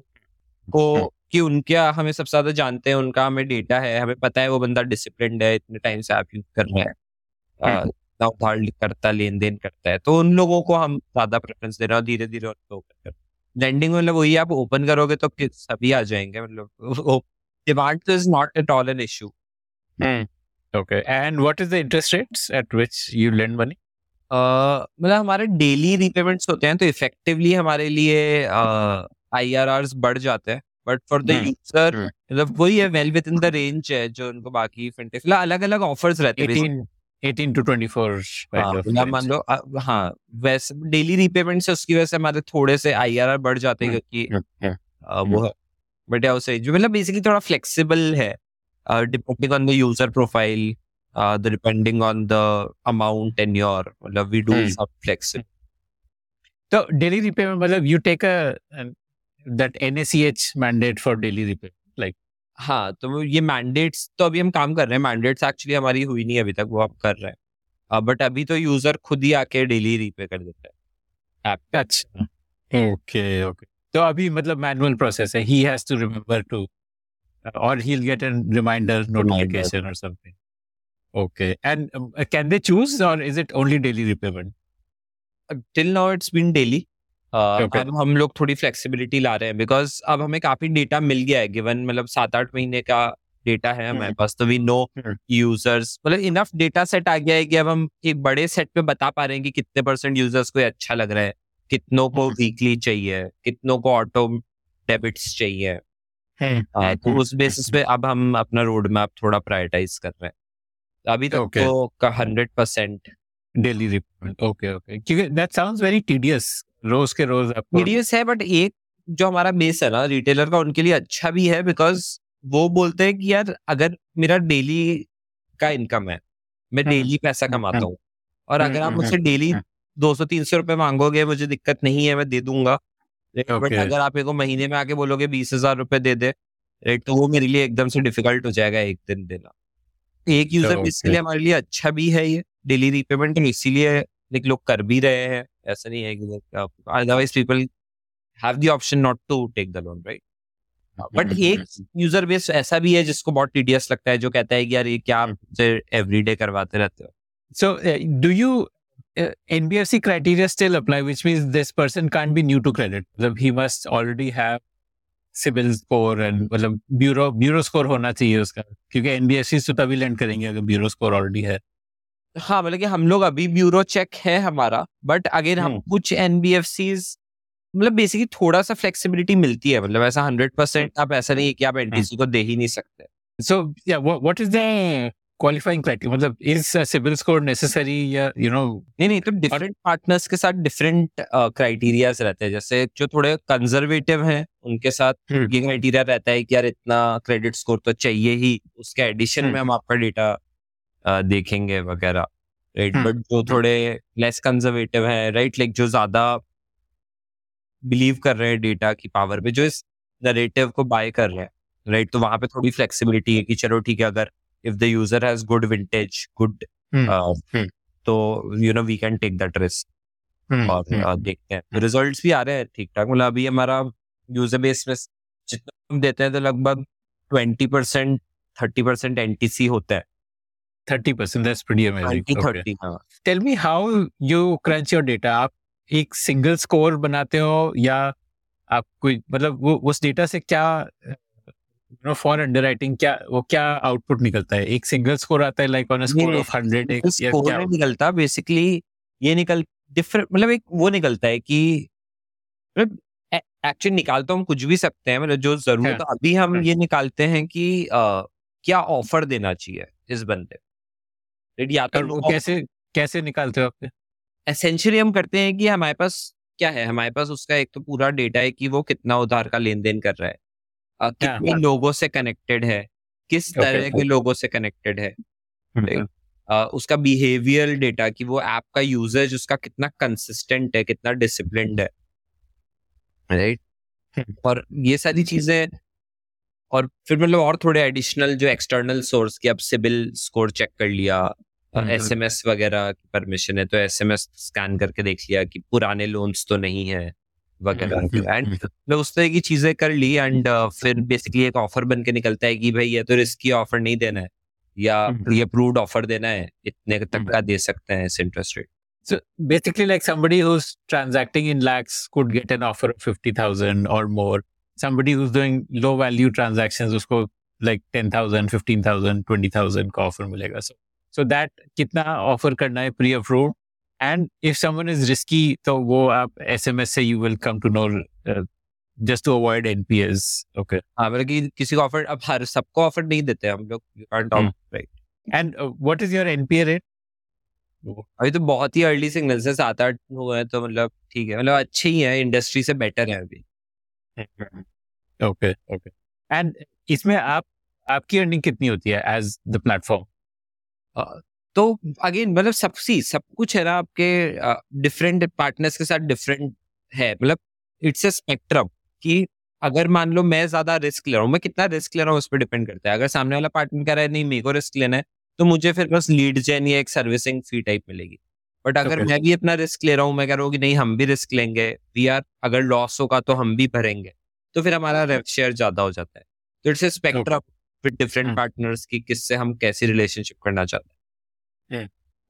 को कि उनके हमें सबसे ज़्यादा जानते हैं उनका हमें डेटा है हमें पता है वो बंदा डिसिप्लिन है इतने टाइम से ऐप यूज़ कर रहे हैं हम्म। उधार करता लेन देन करता है तो उन लोगों को हम ज़्यादा प्रेफरेंस दे रहे हैं धीरे धीरे उनको ओपन कर लेंडिंग मतलब वही आप ओपन करोगे तो सभी आ जाएँगे मतलब डिमांड तो is not at all an issue Okay. And what is the interest rates at which you lend money? मतलब हमारे डेली रीपेमेंट्स होते हैं तो इफेक्टिवली हमारे लिए आई आर आर बढ़ जाते हैं बट फॉर द यूज़र। मतलब वही है well within the range है जो उनको बाकी फिनटेक मतलब अलग अलग ऑफर्स रहते हैं 18, 18 to 24 हाँ, मतलब मान लो हाँ वैसे डेली रीपेमेंट से उसकी वजह से हमारे थोड़े से आई आर आर बढ़ जाते हैं हम्म, क्योंकि हम्म, हम्म, वो बट या उसे जो मतलब बेसिकली थोड़ा फ्लेक्सिबल है depending on the user profile the depending on the amount and your मतलब वी डू हम्म। सब फ्लेक्सिबल So daily repayment, मतलब you take a an, that NACH mandate for daily repayment. Like? हाँ तो ये mandates तो अभी हम काम कर रहे हैं मैंडेट्स एक्चुअली हमारी हुई नहीं अभी तक वो आप कर रहे हैं। बट अभी तो यूज़र खुद ही आके डेली रीपे कर देता है। ऐप अच्छा। ओके ओके तो अभी मतलब मैनुअल प्रोसेस है he has to remember to और he'll get a reminder notification or something okay and um, can they choose or is it only daily repayment till now it's been daily Okay. अब हम लोग थोड़ी flexibility ला रहे हैं because अब हमें काफ़ी डेटा मिल गया है गिवन मतलब सात आठ महीने का डेटा है हमारे हम्म। पास तो वी नो। यूज़र्स मतलब इनफ डेटा सेट आ गया है कि अब हम एक बड़े सेट पे बता पा रहे हैं कि कितने परसेंट यूज़र्स को अच्छा लग रहा है कितनों को। वीकली चाहिए कितनों को ऑटो डेबिट्स चाहिए हाँ, तो उस बेसिस पे अब हम अपना रोड मैप थोड़ा प्रायोरिटाइज कर रहे हैं। अभी तक Okay. तो hundred percent daily repayment okay okay क्योंकि दैट साउंड्स वेरी टीडियस रोज के रोज टीडीएस है बट एक जो हमारा बेस है ना रिटेलर का उनके लिए अच्छा भी है बिकॉज़ वो बोलते हैं कि यार अगर मेरा डेली का इनकम है मैं डेली पैसा हम्म, कमाता हम्म, हूँ और अगर आप मुझसे डेली। दो सौ तीन सौ रुपए मांगोगे मुझे दिक्कत नहीं है मैं दे दूँगा। But Okay. अगर आप मेरे को महीने में आके बोलोगे बीस हज़ार रुपए दे दे राइट तो वो मेरे लिए एकदम से डिफ़िकल्ट हो जाएगा एक दिन देना। एक यूज़र Okay. लिए हमारे लिए अच्छा भी है ये डेली रीपेमेंट इसीलिए लाइक लोग कर भी रहे हैं। ऐसा नहीं है कि otherwise people have the option not to take the loan right but hmm, एक यूज़र बेस ऐसा भी है जिसको बहुत टीडियस लगता है जो कहता है कि यार ये क्या आप एवरीडे करवाते रहते हो। Uh, do you uh, NBFC criteria still apply, which means this person can't be new to credit. मतलब he must already have CIBIL score and मतलब bureau bureau score होना चाहिए उसका क्योंकि NBFC तो तभी lend करेंगे अगर bureau score already है. हाँ मतलब कि हम लोग अभी ब्यूरो चेक है हमारा बट अगेन हम हम्म। कुछ एन मतलब बेसिकली थोड़ा सा फ्लेक्सिबिलिटी मिलती है मतलब ऐसा हंड्रेड परसेंट आप ऐसा नहीं है कि आप एनटीसी को दे ही नहीं सकते So yeah, what what qualifying criteria? मतलब a CIBIL score necessary? या you know नहीं नहीं तो डिफरेंट पार्टनर्स के साथ डिफरेंट क्राइटेरियाज रहते हैं जैसे जो थोड़े कंजर्वेटिव हैं उनके साथ हम्म। ये क्राइटेरिया रहता है कि यार इतना क्रेडिट स्कोर तो चाहिए ही उसके एडिशन में हम्म। हम आपका डेटा देखेंगे वगैरह राइट हम्म। बट जो थोड़े लेस कंजर्वेटिव है राइट लाइक जो ज़्यादा बिलीव कर रहे हैं डेटा की पावर पे जो इस नरेटिव को बाय कर रहे हैं राइट तो वहाँ पे थोड़ी फ्लेक्सिबिलिटी है कि चलो ठीक है अगर if the user has good vintage good uh। तो you know we can take that risk और हम्म, uh, देखते हैं। रिजल्ट्स भी आ रहे हैं ठीक ठाक मतलब अभी हमारा यूज़र बेस में जितना हम देते हैं तो लगभग twenty percent thirty percent NTC होता है। 30% that's pretty amazing. Twenty Okay. Thirty हाँ। Tell me how you crunch your data. आप एक सिंगल स्कोर बनाते हो या आप कोई मतलब वो उस डेटा से क्या नो फॉर अंडरराइटिंग क्या वो क्या आउटपुट निकलता है? एक सिंगल स्कोर आता है like on a score of 100 एक स्कोर नहीं निकलता बेसिकली ये निकल डिफरेंट मतलब एक वो निकलता है कि मतलब एक्चुअली निकाल तो हम कुछ भी सकते हैं मतलब जो ज़रूरत हाँ, अभी हम हाँ। ये निकालते हैं कि uh, क्या ऑफ़र देना चाहिए इस बंदे या तो कैसे कैसे निकालते हो आप एसेंशियली हम करते हैं कि हमारे पास क्या है? हमारे पास उसका एक तो पूरा डेटा है कि वो कितना उधार का लेन देन कर रहा है। कितने। लोगों से कनेक्टेड है? किस Okay. तरह के लोगों से कनेक्टेड है? हम्म, अ, उसका बिहेवियर डेटा कि वो ऐप का यूजेज उसका कितना कंसिस्टेंट है कितना डिसिप्लिन्ड है? Right hmm. और ये सारी चीज़ें और फिर मतलब और थोड़े एडिशनल जो एक्सटर्नल सोर्स की अब सिबिल स्कोर चेक कर लिया हम्म, एस एम एस वगैरह की परमिशन है तो एस एम एस स्कैन करके देख लिया कि पुराने लोन्स तो नहीं है। वगैरह हम्म, एंड हम्म, मतलब उस तरह की चीज़ें कर ली एंड फिर बेसिकली एक ऑफ़र बन के निकलता है कि भाई ये तो रिस्की ऑफ़र नहीं देना है या हम्म। ये अप्रूव्ड ऑफ़र देना है इतने तक हम्म। का दे सकते हैं इस interest rate So basically, like somebody who's transacting in lakhs could get an offer of 50,000 or more. Somebody who's doing low value transactions, usko like 10,000, 15,000, 20,000 का offer मिलेगा. So, so that कितना offer करना है pre-approved and if someone is risky, तो वो आप SMS से you will come to know uh, just to avoid NPS. Okay. हाँ मतलब कि किसी को ऑफ़र अब हर सबको ऑफ़र नहीं देते हम लोग right? And uh, what is your अभी तो बहुत ही अर्ली सिग्नल से सात आठ हुए हैं तो मतलब ठीक है मतलब अच्छे ही है इंडस्ट्री से बेटर है अभी Okay. Okay. And इसमें आप आपकी अर्निंग कितनी होती है एज द प्लेटफॉर्म तो अगेन मतलब सब सी सब कुछ है ना आपके डिफरेंट uh, पार्टनर्स के साथ डिफरेंट है। मतलब इट्स अ स्पेक्ट्रम कि अगर मान लो मैं ज़्यादा रिस्क ले रहा हूँ मैं कितना रिस्क ले रहा हूँ उस पर डिपेंड करता है। अगर सामने वाला पार्टनर कह रहा है नहीं मेरे को रिस्क लेना है तो मुझे फिर बस लीड जेन या एक सर्विसिंग फ़ी टाइप मिलेगी। बट अगर Okay. मैं भी अपना रिस्क ले रहा हूँ मैं कह रहा हूँ कि नहीं हम भी रिस्क लेंगे। वी आर अगर लॉस होगा तो हम भी भरेंगे। तो फिर हमारा रेव शेयर ज़्यादा हो जाता है। तो it's spectrum with different. Partners की किससे हम कैसी रिलेशनशिप करना चाहते हैं।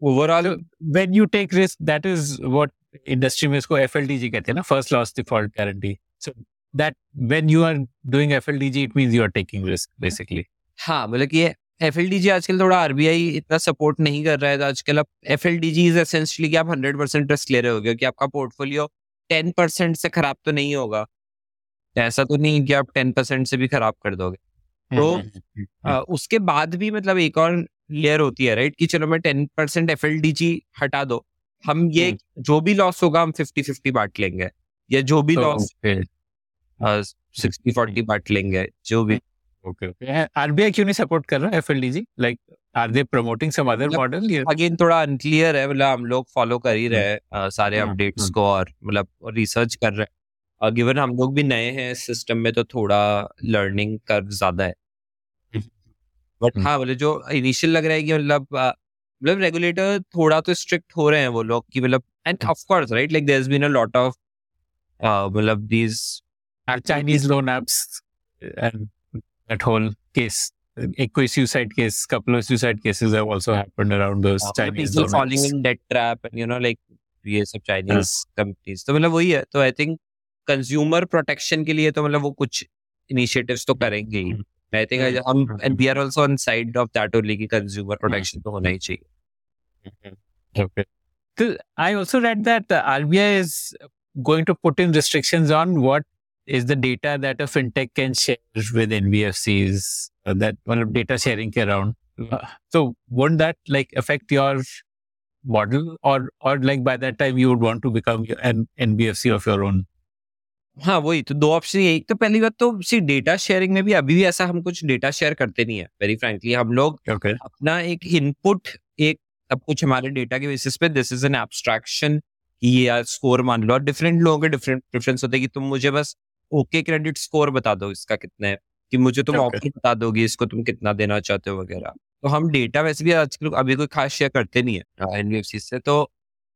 Overall when you take risk that is what industry में इसको FLDG कहते हैं ना first loss default guarantee. So that when you are doing FLDG it means you are taking risk basically. हाँ मतलब कि एफ़ एल डी जी आजकल थोड़ा आरबीआई इतना सपोर्ट नहीं कर रहा है तो आजकल अब F L D G is essentially कि आप हंड्रेड परसेंट रिस्क ले रहे हो क्योंकि आपका पोर्टफोलियो टेन परसेंट से खराब तो नहीं होगा। ऐसा तो नहीं कि आप टेन परसेंट से भी खराब कर दोगे। तो अ, उसके बाद भी मतलब एक और लेयर होती है राइट कि चलो मैं ten percent F L D G हटा दो। हम ये हम्म। जो भी लॉस होगा हम फिफ्टी फिफ्टी बांट लेंगे। या जो भी लॉस सिक्सटी फोर्टी बांट लेंगे जो भी। क्यों नहीं कर रहा they promoting some other मतलब अगेन थोड़ा अनक्लियर है मतलब हम लोग फॉलो कर ही रहे हैं सारे हम्म, अपडेट्स हम्म। को और मतलब रिसर्च कर रहे हैं। गिवन हम लोग भी नए हैं सिस्टम में तो थोड़ा लर्निंग कर्व ज़्यादा है। But hmm. हाँ बोले जो इनिशियल लग रहा है कि मतलब मतलब रेगुलेटर थोड़ा तो स्ट्रिक्ट हो रहे हैं वो लोग कि मतलब end of course right like there has been a lot of मतलब these Chinese loan apps and that whole case एक कोई couple of suicide cases have also happened around those Chinese people loan falling apps. in debt trap and you know like ये सब Chinese companies तो मतलब वही है तो I think consumer protection के लिए तो मतलब वो कुछ इनिशिएटिव्स तो करेंगे ही। आई थिंक हम्म, हम hmm, and we are also on side of that only कि कंज्यूमर प्रोटेक्शन तो होना ही चाहिए Okay. So I also read that the RBI is going to put in restrictions on what is the data that a fintech can share with NBFCs uh, that one of data sharing around. Uh, so won't that like affect your model or or like by that time you would want to become an NBFC of your own? हाँ वही तो दो option यही तो पहली बात तो सी data sharing में भी अभी भी ऐसा हम कुछ डेटा शेयर करते नहीं है वेरी फ्रेंकली हम लोग Okay. अपना एक इनपुट एक सब कुछ हमारे डेटा के बेसिस पे दिस इज़ एन एब्स्ट्रैक्शन ये यार स्कोर मान लो और डिफरेंट लोगों के डिफरेंट प्रेफरेंस होते हैं कि तुम मुझे बस ओके क्रेडिट स्कोर बता दो इसका कितना है कि मुझे तुम Okay. ऑप्शन बता दोगे इसको तुम कितना देना चाहते हो वगैरह तो हम डेटा वैसे भी आजकल अभी कोई खास शेयर करते नहीं है एनबीएफसी से तो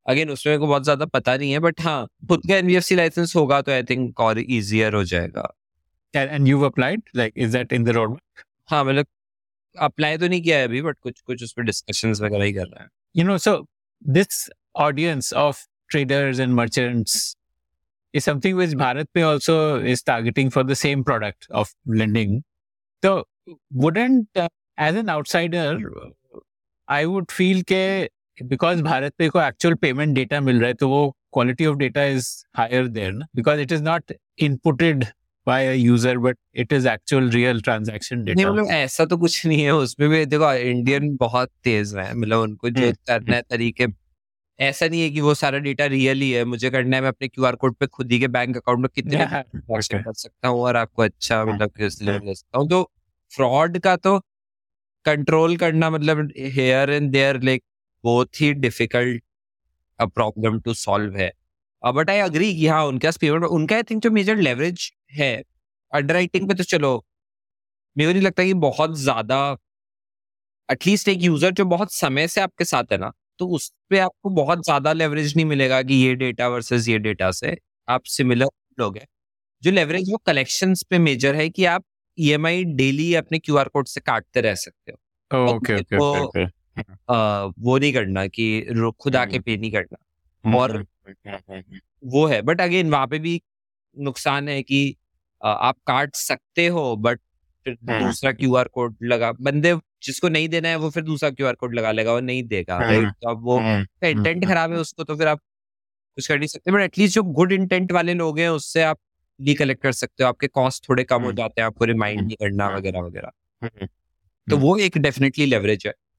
अगेन उसमें को बहुत ज़्यादा पता नहीं है बट हाँ खुद का एनबीएफसी लाइसेंस होगा तो आई थिंक और इजियर हो जाएगा And, and you've applied? Like, is that in the roadmap? हाँ मतलब अप्लाई तो नहीं किया है अभी बट कुछ कुछ उस पर डिस्कशंस वगैरह ही कर रहे हैं You know, so this audience of traders and merchants is something which Bharat Pay also is targeting for the same product of lending. So, wouldn't, uh, as an outsider, I would feel ke because Bharat Pay ko actual payment data मिल रहा है तो वो quality of data is higher there na? because it is not inputted by a user but it is actual real transaction नहीं data. मतलब ऐसा तो कुछ नहीं है उसमें भी देखो इंडियन बहुत तेज है मतलब उनको जो हम्म, करना है तरीके ऐसा नहीं है कि वो सारा डेटा रियल ही है मुझे करना है मैं अपने क्यूआर कोड पे खुद ही के बैंक अकाउंट में कितने. कर सकता हूँ और आपको अच्छा हाँ, मतलब हूँ तो फ्रॉड का तो कंट्रोल करना मतलब हेयर एंड देयर लाइक बहुत ही डिफ़िकल्ट प्रॉब्लम टू सॉल्व है। बट आई अग्री कि हाँ उनके पास पेमेंट उनका आई थिंक जो मेजर लेवरेज है अंडर पे तो चलो मेरे को नहीं लगता कि बहुत ज़्यादा एटलीस्ट एक यूज़र जो बहुत समय से आपके साथ है ना तो उस पर आपको बहुत ज़्यादा लेवरेज नहीं मिलेगा कि ये डेटा वर्सेस ये डेटा से आप सिमिलर लोग हैं। जो लेवरेज वो कलेक्शन पे मेजर है कि आप ईएमआई डेली अपने क्यूआर कोड से काटते रह सकते हो। Oh, okay, आ, वो नहीं करना कि खुद आके हम्म। पे नहीं करना और वो है बट अगेन वहाँ पे भी नुकसान है कि आ, आप काट सकते हो बट फिर दूसरा क्यू आर कोड लगा बंदे जिसको नहीं देना है वो फिर दूसरा क्यू आर कोड लगा लेगा वो नहीं देगा हम्म। तो अब वो इंटेंट खराब है उसको तो फिर आप कुछ कर नहीं सकते बट एटलीस्ट जो गुड इंटेंट वाले लोग हैं उससे आप रिकलेक्ट कर सकते हो आपके कॉस्ट थोड़े कम हो हम्म। जाते हैं आपको रिमाइंड हम्म। नहीं करना हम्म। वगैरह वगैरह तो हम्म। वो एक डेफिनेटली लेवरेज है हम्म।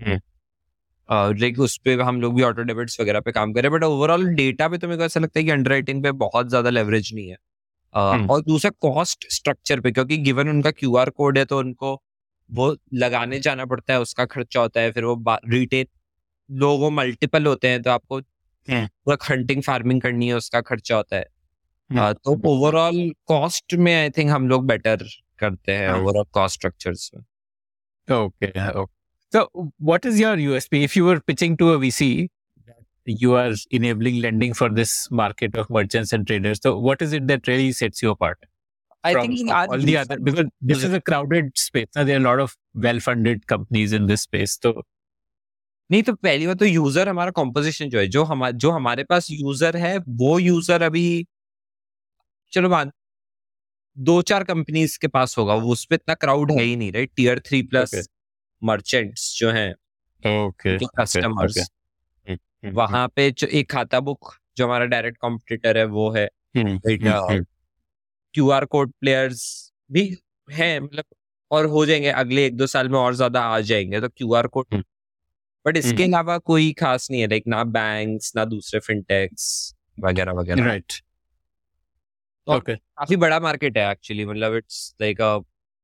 लाइक उस पे हम लोग भी ऑटो डेबिट्स वगैरह पे काम करें बट ओवरऑल डेटा पे तो मेरे को ऐसा लगता है कि अंडर पे बहुत ज़्यादा लेवरेज नहीं है हम्म। और दूसरा कॉस्ट स्ट्रक्चर पे क्योंकि गिवन उनका क्यूआर कोड है तो उनको वो लगाने जाना पड़ता है उसका खर्चा होता है फिर वो रिटेल लोगो मल्टीपल होते हैं तो आपको हम्म। पूरा हंटिंग फ़ार्मिंग करनी है उसका खर्चा होता है हम्म। तो ओवरऑल कॉस्ट में आई थिंक हम लोग बेटर करते हैं हाँ। ओवरऑल कॉस्ट स्ट्रक्चर्स में Okay. Okay. So, what is your USP? If you were pitching to a VC, you are enabling lending for this market of merchants and traders. So, what is it that really sets you apart I from think all the other? Because this is a crowded space. Now, there are a lot of well-funded companies in this space. So, नहीं तो पहली बात तो user हमारा composition जो है जो हमारे जो हमारे पास यूज़र है वो यूज़र अभी चलो मान दो चार कंपनीज़ के पास होगा वो उस पे इतना क्राउड है ही नहीं right tier three Okay. Plus merchants जो हैं okay. Customers okay. वहाँ पे जो एक खाता बुक जो हमारा डायरेक्ट कॉम्पिटिटर है वो है क्यू आर कोड प्लेयर्स भी हैं मतलब और हो जाएँगे अगले एक दो साल में और ज़्यादा आ जाएँगे तो Q R code hmm. But इसके हम्म। अलावा कोई खास नहीं है लाइक ना बैंक्स ना दूसरे फिनटेक्स वगैरह वगैरह राइट काफ़ी बड़ा मार्केट है एक्चुअली मतलब इट्स लाइक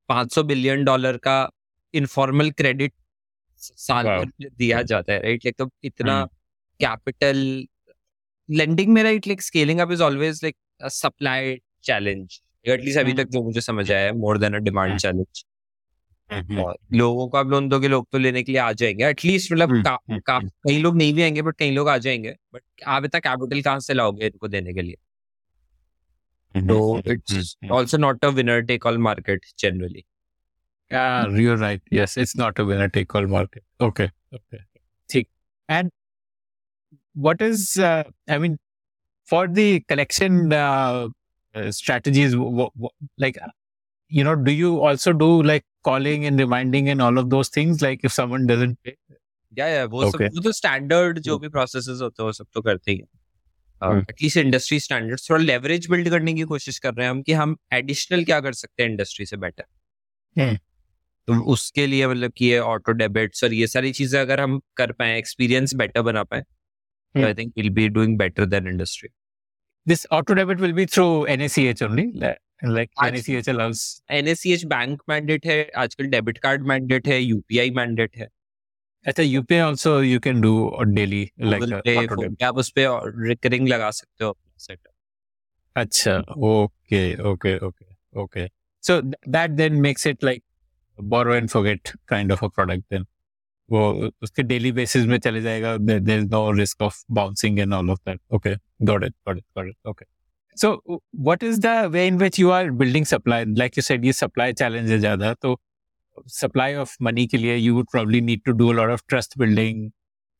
500 बिलियन डॉलर का इनफॉर्मल क्रेडिट साल. भर दिया जाता है राइट लाइक तो इतना। कैपिटल लेंडिंग में right like scaling up is always like a supply challenge at least अभी हम्म। तक जो मुझे समझ आया है more than a demand. Challenge. और लोगों को आप लोन दोगे लोग तो लेने के लिए आ जाएँगे. एटलीस्ट मतलब हम्म। कई लोग नहीं भी आएँगे बट कई लोग आ जाएँगे. बट आप इतना कैपिटल कहाँ से लाओगे इनको देने के लिए? तो it's also not a winner take all market generally Yeah, you're right. Yes, it's not a winner take all market. Okay. Okay. Theek. And what is, uh, I mean, for the collection uh, uh, strategies, w- w- like, you know, do you also do like calling and reminding and all of those things? Like if someone doesn't pay? या या वो सब Okay. वो तो standard जो भी processes होते हैं वो सब तो करते ही हैं एटलीस्ट इंडस्ट्री स्टैंडर्ड्स थोड़ा लेवरेज बिल्ड करने की कोशिश कर रहे हैं हम कि हम एडिशनल क्या कर सकते हैं इंडस्ट्री से बेटर हम्म। तो उसके लिए मतलब कि ये ऑटो डेबिट्स और ये सारी चीज़ें अगर हम कर पाए एक्सपीरियंस बेटर बना पाए तो I think will be doing better than industry this auto debit will be through NACH only like NACH allows NACH bank mandate है आजकल डेबिट कार्ड मैंडेट है यूपीआई मैंडेट है। अच्छा UPI also you can do daily like auto debit आप उस पे recurring लगा सकते हो सेटअप अच्छा okay okay okay okay so that then makes it like borrow and forget kind of a product then. वो उसके डेली बेसिस में चले जाएगा there is no risk of bouncing and all of that okay got it got it got it okay so what is the way in which you are building supply like you said ये supply challenge है ज़्यादा तो supply of money के लिए you would probably need to do a lot of trust building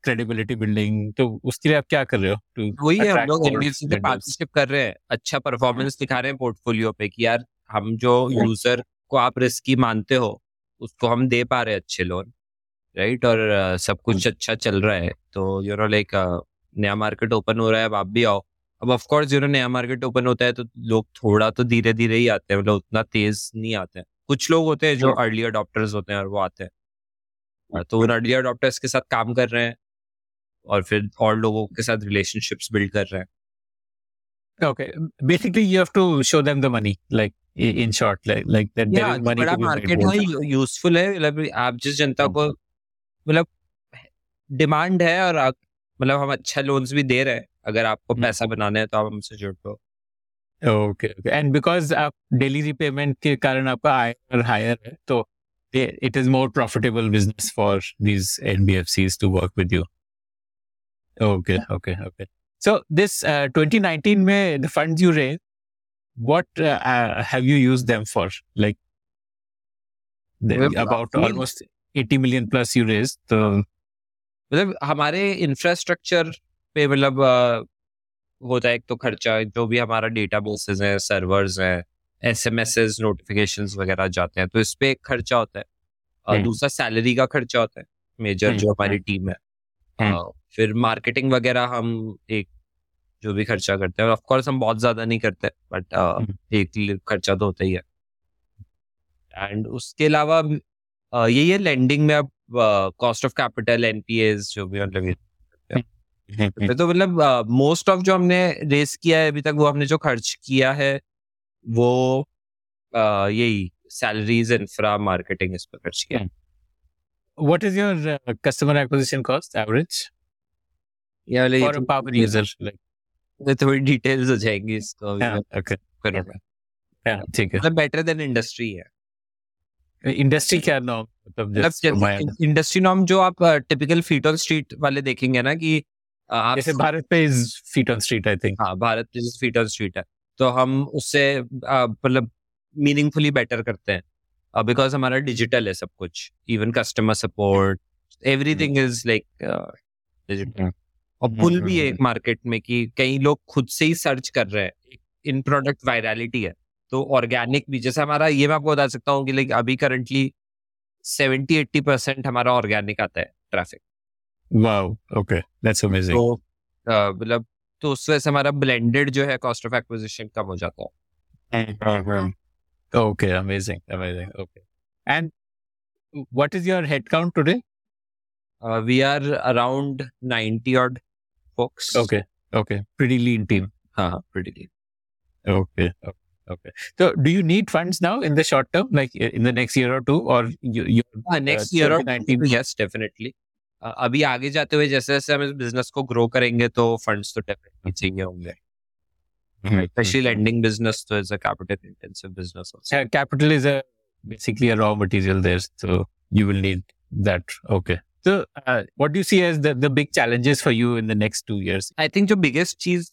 credibility building तो उसके लिए आप क्या कर रहे हो to वही है हम लोग पार्टनरशिप कर रहे हैं। अच्छा परफॉर्मेंस दिखा रहे हैं पोर्टफोलियो पे कि यार हम जो यूज़र को आप रिस्की मानते हो उसको हम दे पा रहे हैं अच्छे लोन राइट और अ, सब कुछ अच्छा चल रहा है। तो यू नो लाइक नया मार्केट ओपन हो रहा है अब आप भी आओ। अब ऑफ़ कोर्स यू नो नया मार्केट ओपन होता है तो लोग थोड़ा तो धीरे धीरे ही आते हैं मतलब उतना तेज नहीं आते हैं। कुछ लोग होते हैं जो अर्ली अडॉप्टर्स होते हैं और वो आते हैं। तो उन अर्ली अडॉप्टर्स के साथ काम कर रहे हैं और फिर और लोगों के साथ रिलेशनशिप्स बिल्ड कर रहे हैं। Okay. Basically, you have to show them the money, like i- in short like market है यूजफुल है मतलब आप जिस जनता को मतलब डिमांड है और मतलब हम अच्छा लोन्स भी दे रहे हैं अगर आपको पैसा बनाना है तो आप हमसे जुड़ दो ओके ओके एंड बिकॉज़ आप डेली रिपेमेंट के कारण आपका आय हायर है तो it is more profitable business for these N B F Cs to work with you okay okay okay so this twenty nineteen में the fund you raise what uh, uh, have you used them for? Like the, about roughly- almost 80 million plus you raised. So मतलब हमारे infrastructure पे मतलब अ, होता है एक तो खर्चा जो भी हमारा डेटा बेसेस है सर्वर्स हैं एस एम एस नोटिफिकेशन वगैरह जाते हैं तो इस पे एक खर्चा होता है और हम्म। दूसरा सैलरी का खर्चा होता है मेजर हम्म, जो हमारी टीम है हम्म। फिर मार्केटिंग वगैरह हम एक जो भी खर्चा करते हैं। ऑफ़ कोर्स हम बहुत ज़्यादा नहीं करते बट हम्म। एक खर्चा तो होता ही है। एंड उसके अलावा यही है लेंडिंग में अब कॉस्ट ऑफ़ कैपिटल एनपीएस जो भी मतलब तो मतलब मोस्ट ऑफ़ जो हमने रेस किया है अभी तक वो हमने जो खर्च किया है वो यही सैलरीज इंफ्रा मार्केटिंग इस पर खर्च किया is your uh, customer acquisition cost average? ये वाले for a power user? Like थोड़ी डिटेल्स हो जाएँगी इसको Yeah, ठीक है। मतलब बेटर देन इंडस्ट्री है। इंडस्ट्री क्या नाम मतलब my- मतलब इंडस्ट्री नॉर्म जो आप टिपिकल फीट ऑन स्ट्रीट वाले देखेंगे ना कि आप जैसे BharatPe is feet on street I think हाँ भारत जैसे फीट ऑन स्ट्रीट है। तो हम उससे मतलब मीनिंगफुली बेटर करते हैं। बिकॉज़ हमारा डिजिटल है सब कुछ। Even customer support everything is like digital और पुल भी है एक मार्केट में कि कई लोग खुद से ही सर्च कर रहे हैं। इन प्रोडक्ट वायरलिटी है। तो ऑर्गेनिक भी जैसे हमारा ये मैं आपको बता सकता हूँ कि लाइक अभी करंटली सेवेंटी एट्टी परसेंट हमारा ऑर्गेनिक आता है traffic wow okay that's amazing तो मतलब तो उस वजह से हमारा ब्लेंडेड जो है कॉस्ट ऑफ़ एक्विजिशन कम हो जाता है। okay amazing amazing okay and what is your head count today we are around 90 odd folks okay okay pretty lean team हाँ हाँ pretty lean. okay okay okay so do you need funds now in the short term like in the next year or two or you you हाँ next year और 2019 yes definitely अभी आगे जाते हुए जैसे जैसे हम इस बिजनेस को ग्रो करेंगे तो फंड्स तो डेफिनेटली चाहिए होंगे स्पेशली लेंडिंग बिजनेस तो is a capital intensive business also Uh, capital is a basically a raw material there so you will need that okay so uh, what do you see as the, the big challenges for you in the next two years I think जो biggest चीज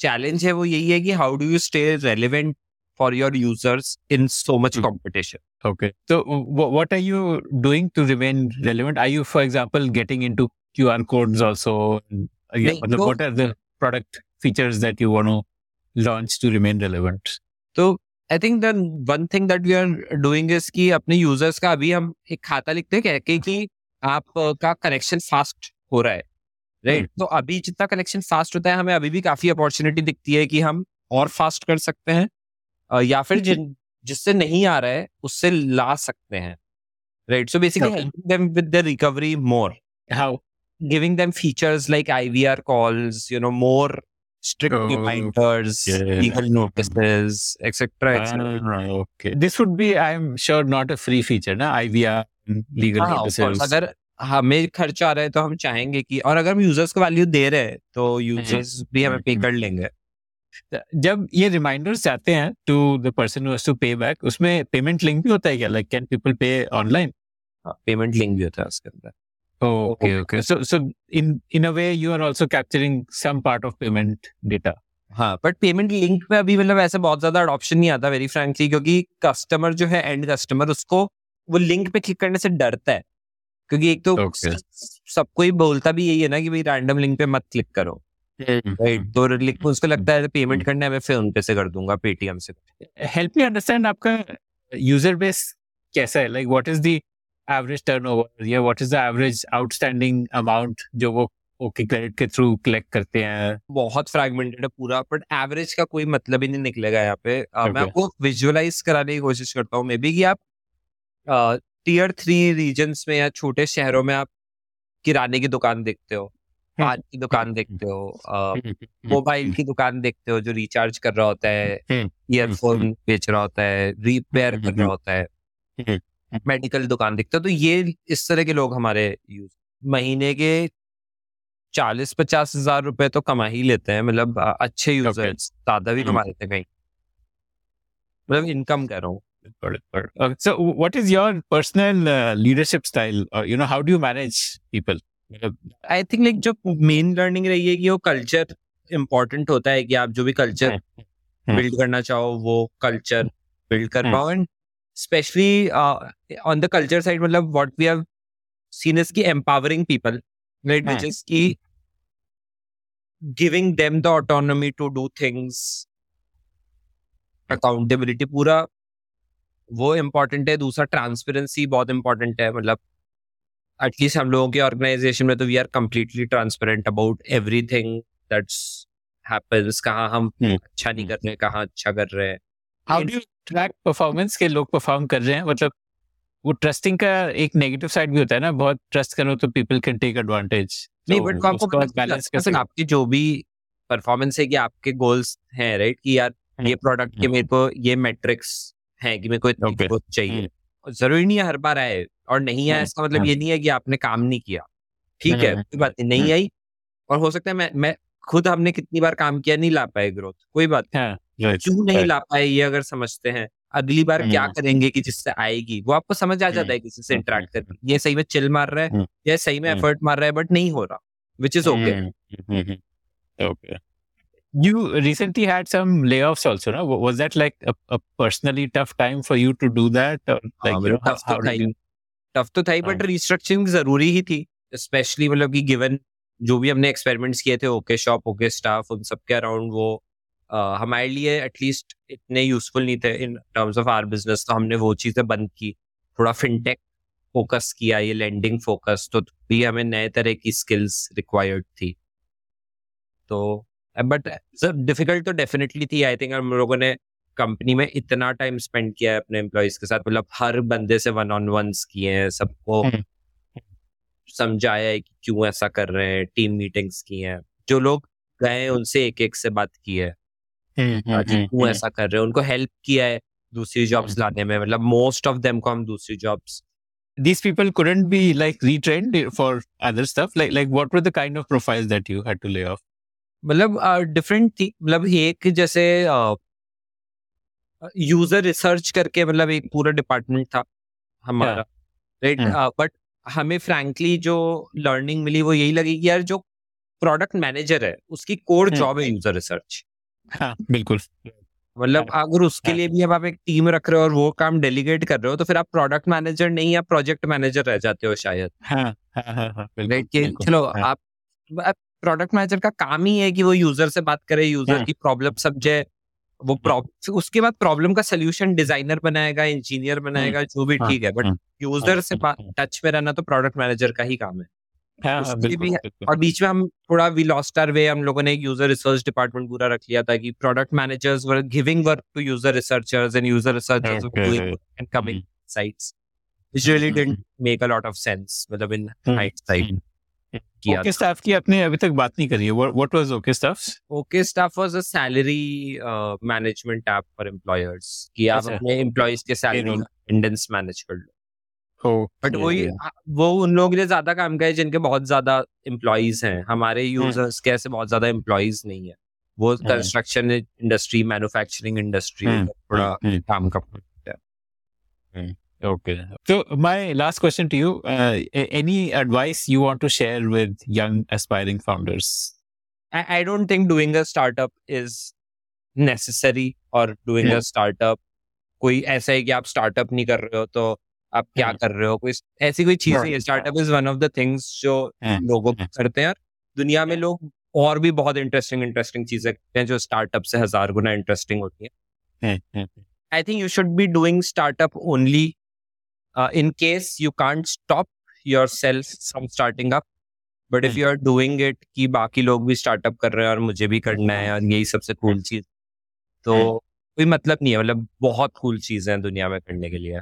challenge है वो यही है कि how do you stay relevant for your users in so much Hmm. Competition okay so w- what are you doing to remain relevant are you for example getting into qr codes also And, uh, yeah, नहीं, मतलब वो- what are the product features that you want to launch to remain relevant तो I think the one thing that we are doing is कि अपने users का अभी हम एक खाता लिखते हैं कह के कि आप का कनेक्शन फास्ट हो रहा है राइट तो अभी जितना कलेक्शन फास्ट होता है हमें अभी भी काफ़ी अपॉर्चुनिटी दिखती है कि हम और फास्ट कर सकते हैं या फिर जिन जिससे नहीं आ रहा है उससे ला सकते हैं right so basically Okay. Helping them with the recovery more How? giving them features like IVR calls, you know, more strict Oh, reminders, yeah. legal notices, etc. etc. Ah, okay. This would be, I'm sure, not a free feature, na? IVR, legal हाँ, of course, notices. अगर हमें खर्चा आ रहा है तो हम चाहेंगे कि और अगर हम यूज़र्स को वैल्यू दे रहे हैं तो यूज़र्स भी हमें पे कर लेंगे जब ये रिमाइंडर्स जाते हैं to the person who to pay back उसमें पेमेंट लिंक भी होता है क्या like can people pay online payment link भी होता है उसके अंदर okay okay so so in in a way you are also capturing some part of payment data हाँ बट पेमेंट लिंक पे अभी मतलब ऐसे बहुत ज़्यादा अडॉप्शन नहीं आता वेरी फ्रैंकली क्योंकि कस्टमर जो है एंड कस्टमर उसको वो लिंक पे क्लिक करने से डरता है। क्योंकि एक तो Okay. सबको ही बोलता भी यही है ना कि भाई रैंडम लिंक पे मत क्लिक करो। राइट तो लिंक उसको लगता है पेमेंट करना है मैं फ़ोन पे से कर दूँगा पेटीएम से। हेल्प मी अंडरस्टैंड आपका यूज़र बेस कैसा है? Like what is the average turnover या what is the average outstanding amount जो वो ओके क्रेडिट के थ्रू कलेक्ट करते हैं? बहुत फ्रैगमेंटेड है पूरा बट एवरेज का कोई मतलब ही नहीं निकलेगा यहाँ पे। अ, मैं आपको विजुअलाइज कराने की कोशिश करता हूँ मे बी कि आप टीयर थ्री रीजन्स में या छोटे शहरों में आप किराने की दुकान देखते हो पान की दुकान देखते हो मोबाइल की दुकान देखते हो जो रिचार्ज कर रहा होता है हम्म, ईयरफोन बेच रहा होता है रिपेयर कर रहा हम्म, होता है। हम्म, मेडिकल दुकान दिखता तो ये इस तरह के लोग हमारे यूज़ महीने के चालीस पचास हज़ार रुपए तो कमा ही लेते हैं मतलब अच्छे यूज़र्स ज़्यादा भी। कमा लेते हैं कहीं मतलब इनकम कर रहा हूँ Got it, got it. Okay, so what is your personal uh, leadership style or you know how do you manage people आई थिंक लाइक जो मेन लर्निंग रही है कि वो कल्चर इम्पोर्टेंट होता है कि आप जो भी कल्चर। बिल्ड करना चाहो वो कल्चर बिल्ड कर। पाओ and specially on the culture side मतलब what we have seen is key empowering people right which hmm. Is key giving them the autonomy to do things accountability पूरा वो important है दूसरा ट्रांसपेरेंसी बहुत important है मतलब एटलीस्ट हम लोगों के ऑर्गेनाइजेशन में तो we are completely transparent about everything that's happens कहाँ हम हम्म। अच्छा नहीं कर रहे हैं कहाँ अच्छा कर रहे हैं how do you track performance के लोग परफॉर्म कर रहे हैं मतलब वो ट्रस्टिंग का एक नेगेटिव साइड भी होता है ना बहुत ट्रस्ट करो तो पीपल कैन टेक एडवांटेज नहीं बट आपको बैलेंस चलता है, आपकी जो भी परफॉर्मेंस है कि आपके गोल्स हैं राइट कि यार ये प्रोडक्ट के हम्म। मेरे को ये मैट्रिक्स हैं कि मेरे को इतनी Okay. ग्रोथ चाहिए हम्म। ज़रूरी नहीं है हर बार आए और नहीं आया हम्म, इसका मतलब हम्म। ये नहीं है कि आपने काम नहीं किया ठीक है हम्म, कोई बात नहीं हम्म। आई और हो सकता है मैं मैं खुद हमने कितनी बार काम किया नहीं ला पाए ग्रोथ कोई बात नहीं। हाँ क्यों नहीं ला पाए ये अगर समझते हैं अगली बार क्या हम्म। करेंगे कि जिससे आएगी वो आपको समझ आ जाता है किसी से हम्म, इंटरेक्ट हम्म, करके ये सही में चिल मार रहा है हम्म। या सही में हम्म। एफर्ट मार रहा है बट नहीं हो रहा which is okay Mm-hmm. You recently had some layoffs also, no? Was that like a, a personally tough time for you to do that? Or like, हाँ, you know, how, tough तो how did you? Tough तो था ही but हाँ। Restructuring ज़रूरी ही थी specially मतलब कि given जो भी हमने एक्सपेरिमेंट्स किए थे ओके शॉप ओके स्टाफ उन सब के अराउंड वो अ, हमारे लिए एटलीस्ट इतने यूजफुल नहीं थे in terms of our business तो हमने वो चीज़ें बंद की। थोड़ा फिनटेक फोकस किया ये लैंडिंग फोकस तो भी हमें नए तरह की स्किल्स रिक्वायर्ड थी। तो बट सर डिफ़िकल्ट तो डेफिनेटली थी। आई थिंक हम लोगों ने कंपनी में इतना टाइम स्पेंड किया है अपने एम्प्लॉयज़ के साथ। मतलब हर बंदे से वन ऑन वन किए हैं सबको हम्म। समझाया है कि क्यों ऐसा कर रहे हैं टीम मीटिंग्स की हैं। जो लोग गए उनसे एक एक से बात की है। क्यों ऐसा कर रहे हैं उनको हेल्प किया है दूसरी जॉब्स लाने में मतलब मोस्ट ऑफ़ देम को हम दूसरी jobs These people couldn't be like retrained for other stuff. Like, like what were the kind of profiles that you had to lay off? मतलब डिफरेंट थी मतलब एक जैसे यूज़र रिसर्च करके मतलब एक पूरा डिपार्टमेंट था हमारा राइट हम्म। बट हमें फ्रैंकली जो लर्निंग मिली वो यही लगी कि यार जो प्रोडक्ट मैनेजर है उसकी कोर हम्म। जॉब है यूज़र रिसर्च हाँ, बिल्कुल. मतलब अगर उसके हाँ। लिए भी अब आप एक टीम रख रहे हो और वो काम डेलीगेट कर रहे हो तो फिर आप प्रोडक्ट मैनेजर नहीं आप प्रोजेक्ट मैनेजर रह जाते हो शायद हाँ, हाँ, हाँ, हाँ, बिल्कुल. चलो हाँ. आप प्रोडक्ट मैनेजर का काम ही है कि वो यूज़र से बात करे यूज़र हाँ। की प्रॉब्लम समझे वो प्रॉब्लम उसके बाद प्रॉब्लम का सोल्यूशन डिज़ाइनर बनाएगा इंजीनियर बनाएगा जो भी हाँ, ठीक है बट हाँ, यूज़र हाँ, से हाँ, टच में रहना तो प्रोडक्ट मैनेजर का ही काम है हाँ, हाँ, भी और बीच में हम थोड़ा वी लॉस्ट आर वे हम लोगों ने एक यूज़र रिसर्च डिपार्टमेंट पूरा रख लिया था कि product managers were giving work to user researchers and user researchers. And coming sites which really didn't make a lot of sense मतलब hindsight Hmm. किया ओके स्टाफ की आपने अभी तक बात नहीं करी है what was OK Staff OK Staff was a salary management app for employers कि आप अच्छा। अपने एम्प्लॉयज़ के सैलरी. अटेंडेंस मैनेज कर लो बट वही वो उन लोगों के लिए ज़्यादा काम करे जिनके बहुत ज़्यादा एम्प्लॉज हैं। हमारे यूज़र्स के ऐसे बहुत ज़्यादा एम्प्लॉज नहीं है। वो कंस्ट्रक्शन इंडस्ट्री मैन्युफैक्चरिंग इंडस्ट्री थोड़ा काम कर ओके। तो my last question to you any advice you want to share with young aspiring founders I don't think doing a startup is necessary और डूइंग अ स्टार्टअप कोई ऐसा है कि आप स्टार्टअप नहीं कर रहे हो तो आप क्या कर रहे हो? कोई ऐसी कोई चीज़ नहीं है। Startup is one of the things जो लोगों Yeah. करते हैं दुनिया में लोग और भी बहुत इंटरेस्टिंग इंटरेस्टिंग चीज़ें करते हैं जो स्टार्टअप से हज़ार गुना इंटरेस्टिंग होती है। I think you should doing startup only uh, in case you can't stop yourself from starting up. But if Hmm. you are doing it कि बाकी लोग भी स्टार्टअप कर रहे हैं और मुझे भी करना है और यही सबसे कूल चीज़। तो. कोई मतलब नहीं है। मतलब बहुत कूल चीज़ें हैं दुनिया में करने के लिए.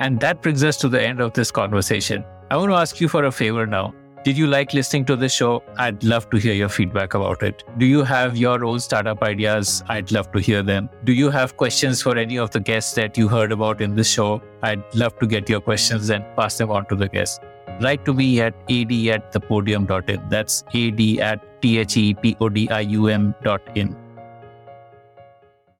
And that brings us to the end of this conversation. I want to ask you for a favor now. Did you like listening to this show? I'd love to hear your feedback about it. Do you have your own startup ideas? I'd love to hear them. Do you have questions for any of the guests that you heard about in this show? I'd love to get your questions and pass them on to the guests. Write to me at ad at thepodium.in. That's ad at t h e p o d i u m dot in.